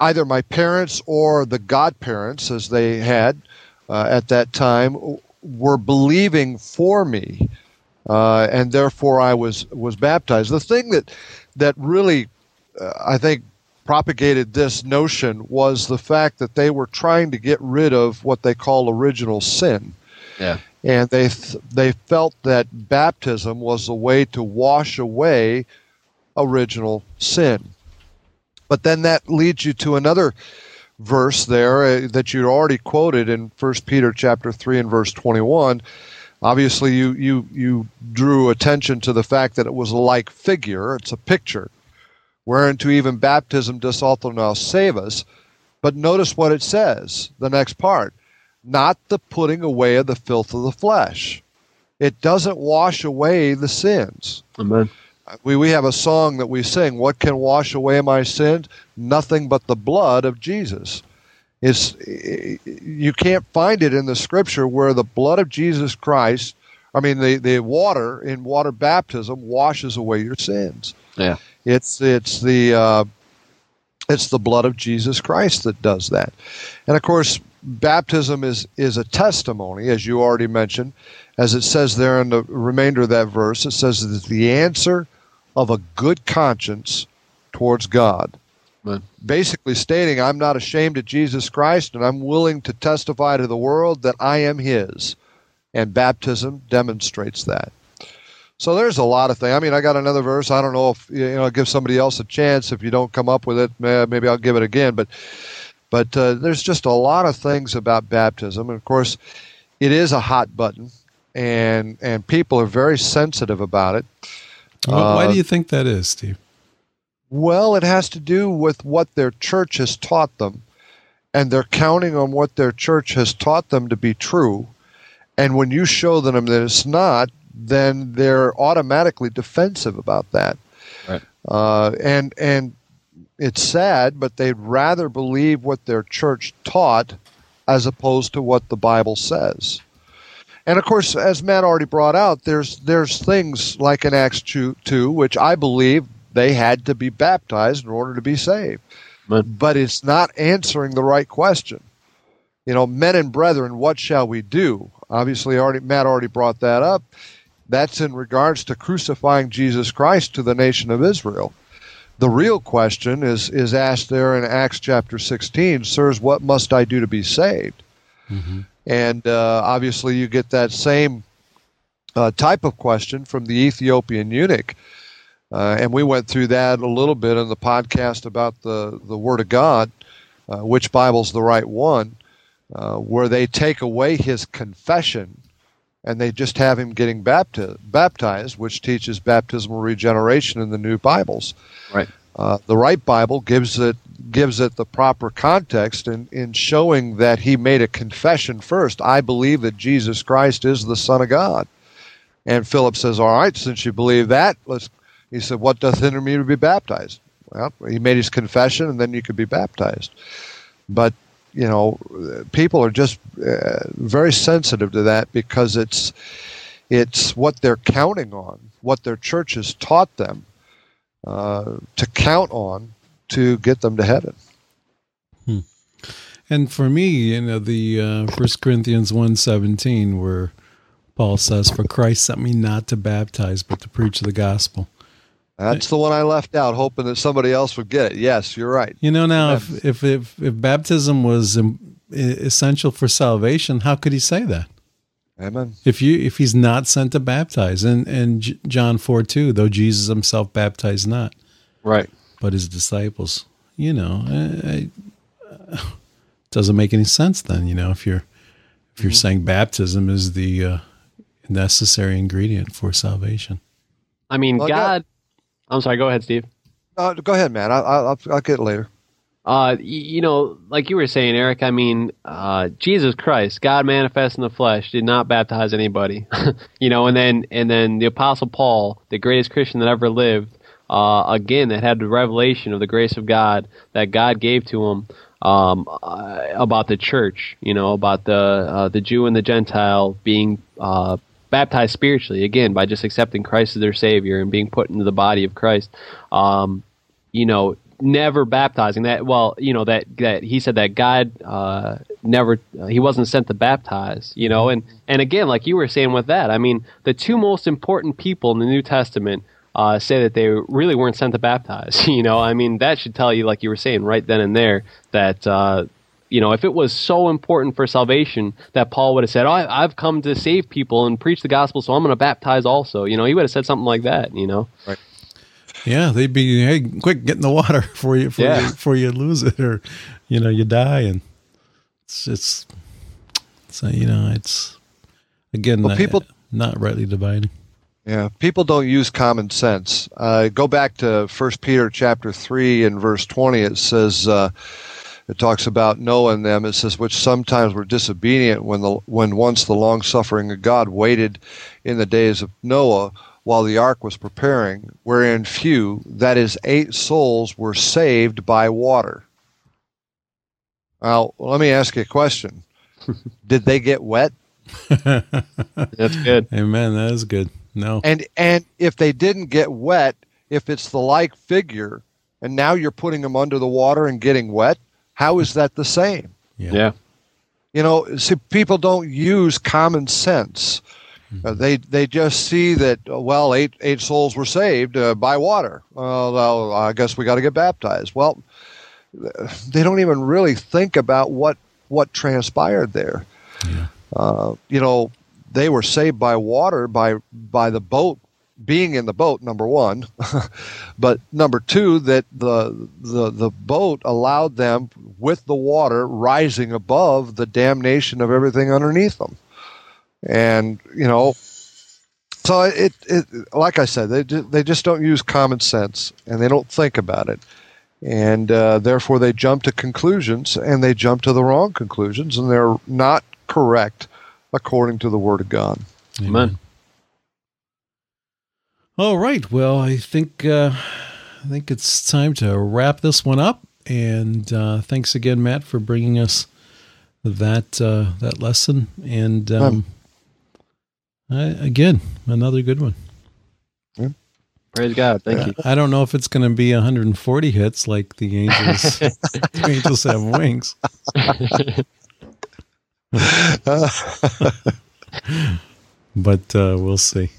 either my parents or the godparents, as they had uh, at that time were believing for me uh, and therefore I was was baptized. The thing that that really uh, I think propagated this notion was the fact that they were trying to get rid of what they call original sin. Yeah. And they th- they felt that baptism was a way to wash away original sin. But then that leads you to another verse there uh, that you already quoted in 1 Peter chapter 3 and verse 21 obviously you, you, you drew attention to the fact that it was a like figure. It's a picture whereunto even baptism does also now save us. But notice what it says the next part. Not the putting away of the filth of the flesh. It doesn't wash away the sins. Amen. we, we have a song that we sing what can wash away my sins nothing but the blood of jesus is you can't find it in the scripture where the blood of jesus christ i mean the, the water in water baptism washes away your sins Yeah. it's it's the uh, it's the blood of jesus christ that does that and of course baptism is is a testimony as you already mentioned as it says there in the remainder of that verse it says it's the answer of a good conscience towards god. Basically stating i'm not ashamed of jesus christ and i'm willing to testify to the world that i am his and baptism demonstrates that so there's a lot of things. I mean, I got another verse. I don't know if you know, give somebody else a chance. If you don't come up with it, maybe I'll give it again. But, but uh, there's just a lot of things about baptism, and of course, it is a hot button, and and people are very sensitive about it. Why, why Uh, do you think that is, Steve? Well, it has to do with what their church has taught them, and they're counting on what their church has taught them to be true. And when you show them that it's not, then they're automatically defensive about that. Right. Uh, and and it's sad, but they'd rather believe what their church taught as opposed to what the Bible says. And of course, as Matt already brought out, there's there's things like in Acts 2, 2 which I believe they had to be baptized in order to be saved. Amen. But it's not answering the right question. You know, men and brethren, what shall we do? Obviously, already Matt already brought that up. That's in regards to crucifying Jesus Christ to the nation of Israel. The real question is is asked there in Acts chapter 16, sirs, what must I do to be saved? And uh, obviously, you get that same uh, type of question from the Ethiopian eunuch. Uh, and we went through that a little bit in the podcast about the, the Word of God, uh, which Bible's the right one, uh, where they take away his confession and they just have him getting bapti- baptized, which teaches baptismal regeneration in the new Bibles. Right. Uh, the right Bible gives it gives it the proper context in, in showing that he made a confession first. I believe that Jesus Christ is the Son of God. And Philip says, All right, since you believe that, let's he said, What doth hinder me to be baptized? Well, he made his confession and then you could be baptized. But, you know, people are just uh, very sensitive to that because it's it's what they're counting on, what their church has taught them uh, to count on to get them to heaven. And for me, you know, the uh, 1 Corinthians 1.17 where Paul says, For Christ sent me not to baptize, but to preach the gospel. That's the one I left out, hoping that somebody else would get it. Yes, you're right. You know, now, if, if, if, if baptism was um, essential for salvation, how could he say that? Amen. If you if he's not sent to baptize, and and John four two, though Jesus himself baptized not, Right. but his disciples, you know, I, I, doesn't make any sense. Then you know, if you're if you're saying baptism is the uh, necessary ingredient for salvation, I mean, Well, I got- God. I'm sorry. Go ahead, Steve. Uh, go ahead, man. I, I, I'll, I'll get it later. Uh, you know, like you were saying, Eric. I mean, uh, Jesus Christ, God manifest in the flesh, did not baptize anybody. you know, and then and then the Apostle Paul, the greatest Christian that ever lived, uh, again, that had the revelation of the grace of God that God gave to him um, uh, about the church. You know, about the uh, the Jew and the Gentile being uh, baptized spiritually again by just accepting Christ as their Savior and being put into the body of Christ. Um, you know, never baptizing that. Well, you know that that he said that God uh, never he wasn't sent to baptize you know and and again like you were saying with that i mean the two most important people in the new testament uh, say that they really weren't sent to baptize you know i mean that should tell you like you were saying right then and there that uh, you know if it was so important for salvation that paul would have said oh, I, i've come to save people and preach the gospel so i'm going to baptize also you know he would have said something like that you know Right. Yeah, they'd be hey, quick, get in the water before you before, Yeah. you, before you lose it or you know you die, and it's it's so you know it's again Well, not, people- not rightly dividing. Yeah, people don't use common sense. Uh, go back to First Peter chapter three and verse twenty. It says uh, it talks about Noah and them. It says which sometimes were disobedient when the when once the long suffering of God waited in the days of Noah while the ark was preparing, wherein few, that is, eight souls, were saved by water. Now, let me ask you a question: Did they get wet? that's good Amen. That is good. No, And and if they didn't get wet, if it's the like figure, and now you're putting them under the water and getting wet, how is that the same? yeah, yeah You know, see, people don't use common sense. Uh, they they just see that uh, well, eight eight souls were saved uh, by water. Uh, well, I guess we got to get baptized. Well, they don't even really think about what what transpired there. Uh, you know, they were saved by water by by the boat being in the boat. Number one, but number two, that the the the boat allowed them with the water rising above the damnation of everything underneath them, and you know. So it, it like I said, they they just don't use common sense and they don't think about it, and uh, therefore they jump to conclusions and they jump to the wrong conclusions and they're not correct according to the Word of God. Amen. All right. Well, I think uh, I think it's time to wrap this one up. And uh, thanks again, Matt, for bringing us that uh, that lesson. And um, I, again, another good one. praise god thank you I don't know if it's going to be 140 hits like the Angels. the Angels have wings. but uh, we'll see.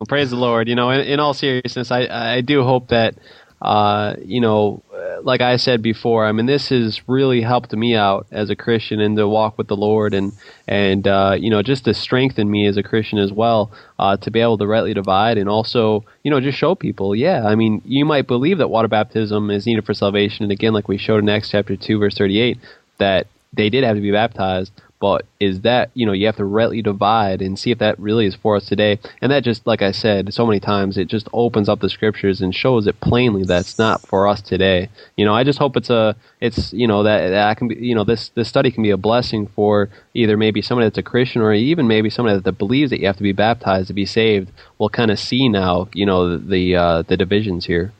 Well, praise the Lord. You know, in, in all seriousness, I, I do hope that, uh, you know, like I said before, I mean, this has really helped me out as a Christian and to walk with the Lord and, and, uh, you know, just to strengthen me as a Christian as well, uh, to be able to rightly divide and also, you know, just show people, yeah, I mean, you might believe that water baptism is needed for salvation. And again, like we showed in Acts chapter 2, verse 38, that they did have to be baptized but is that you know you have to rightly divide and see if that really is for us today. And that just like i said so many times it just opens up the scriptures and shows it plainly that it's not for us today. You know i just hope it's a it's you know that that can be you know this this study can be a blessing for either maybe somebody that's a christian or even maybe somebody that believes that you have to be baptized to be saved. Will kind of see now you know the, uh, the divisions here.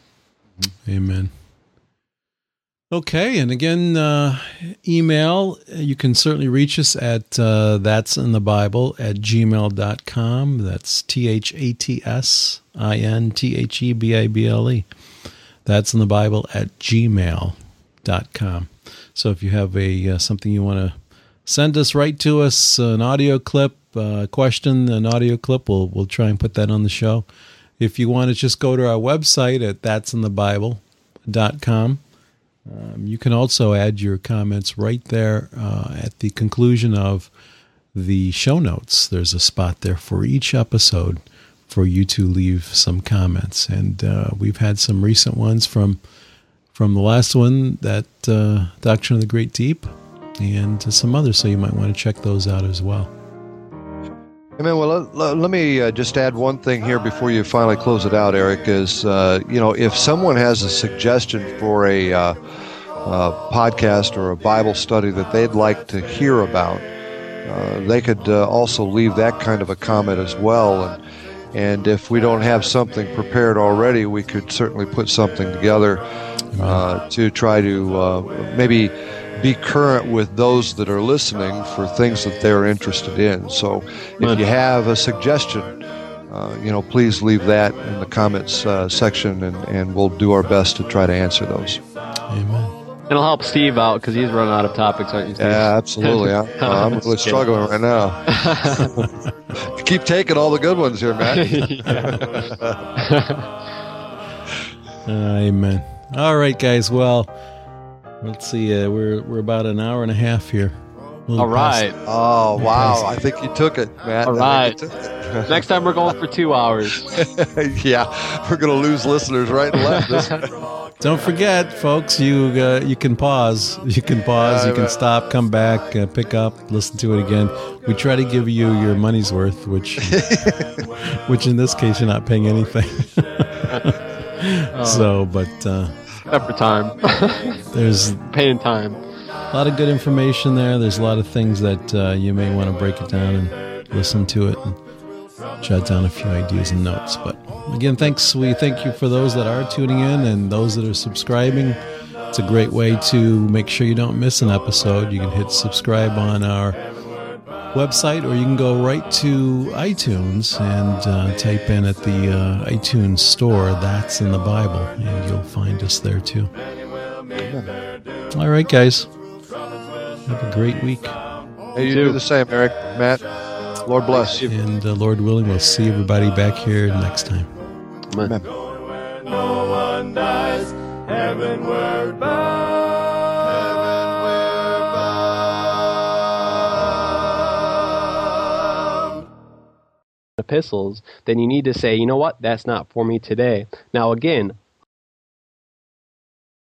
Amen. Okay, and again, uh, email. You can certainly reach us at uh, that's in the Bible at gmail.com. That's T H A T S I N T H E B I B L E. That's in the Bible at gmail.com. So if you have a uh, something you want to send us, write to us, an audio clip, uh, question, an audio clip, we'll, we'll try and put that on the show. If you want to just go to our website at that'sinthebible.com. Um, you can also add your comments right there uh, at the conclusion of the show notes. There's a spot there for each episode for you to leave some comments, and uh, we've had some recent ones from from the last one, that uh, Doctrine of the Great Deep, and some others. So you might want to check those out as well. Amen. Well, let, let, me uh, just add one thing here before you finally close it out, Eric. Is uh, you know if someone has a suggestion for a uh, podcast or a Bible study that they'd like to hear about, uh, they could uh, also leave that kind of a comment as well. And and if we don't have something prepared already, we could certainly put something together uh, to try to maybe be current with those that are listening for things that they're interested in. So if you have a suggestion, uh, you know, please leave that in the comments uh, section, and, and we'll do our best to try to answer those. Amen. It'll help Steve out because he's running out of topics, aren't you, Steve? Yeah, absolutely. I, I'm really struggling right now. Keep taking all the good ones here, Matt. Amen. All right, guys. Well, let's see. Uh, we're we're about an hour and a half here. A little All right. Oh wow! I think you took it, Matt. All I right. think you took Next time we're going for two hours. yeah, we're gonna lose listeners right and left. Don't forget, folks. You uh, you can pause. You can pause. You can stop. Come back. Uh, pick up. Listen to it again. We try to give you your money's worth, which which in this case you're not paying anything. so, but uh, For time. there's Paying time. a lot of good information there. There's a lot of things that uh, you may want to break it down and listen to it and jot down a few ideas and notes. But again, thanks. We thank you for those that are tuning in and those that are subscribing. It's a great way to make sure you don't miss an episode. You can hit subscribe on our website or you can go right to iTunes and uh, type in at the uh, iTunes store, That's in the Bible, and you'll find us there too. All right, guys. Have a great week. hey, you do the same, Eric, Matt. Lord bless. You. And uh, Lord willing, we'll see everybody back here next time. Amen. Where epistles, then you need to say, you know what, that's not for me today. Now, again,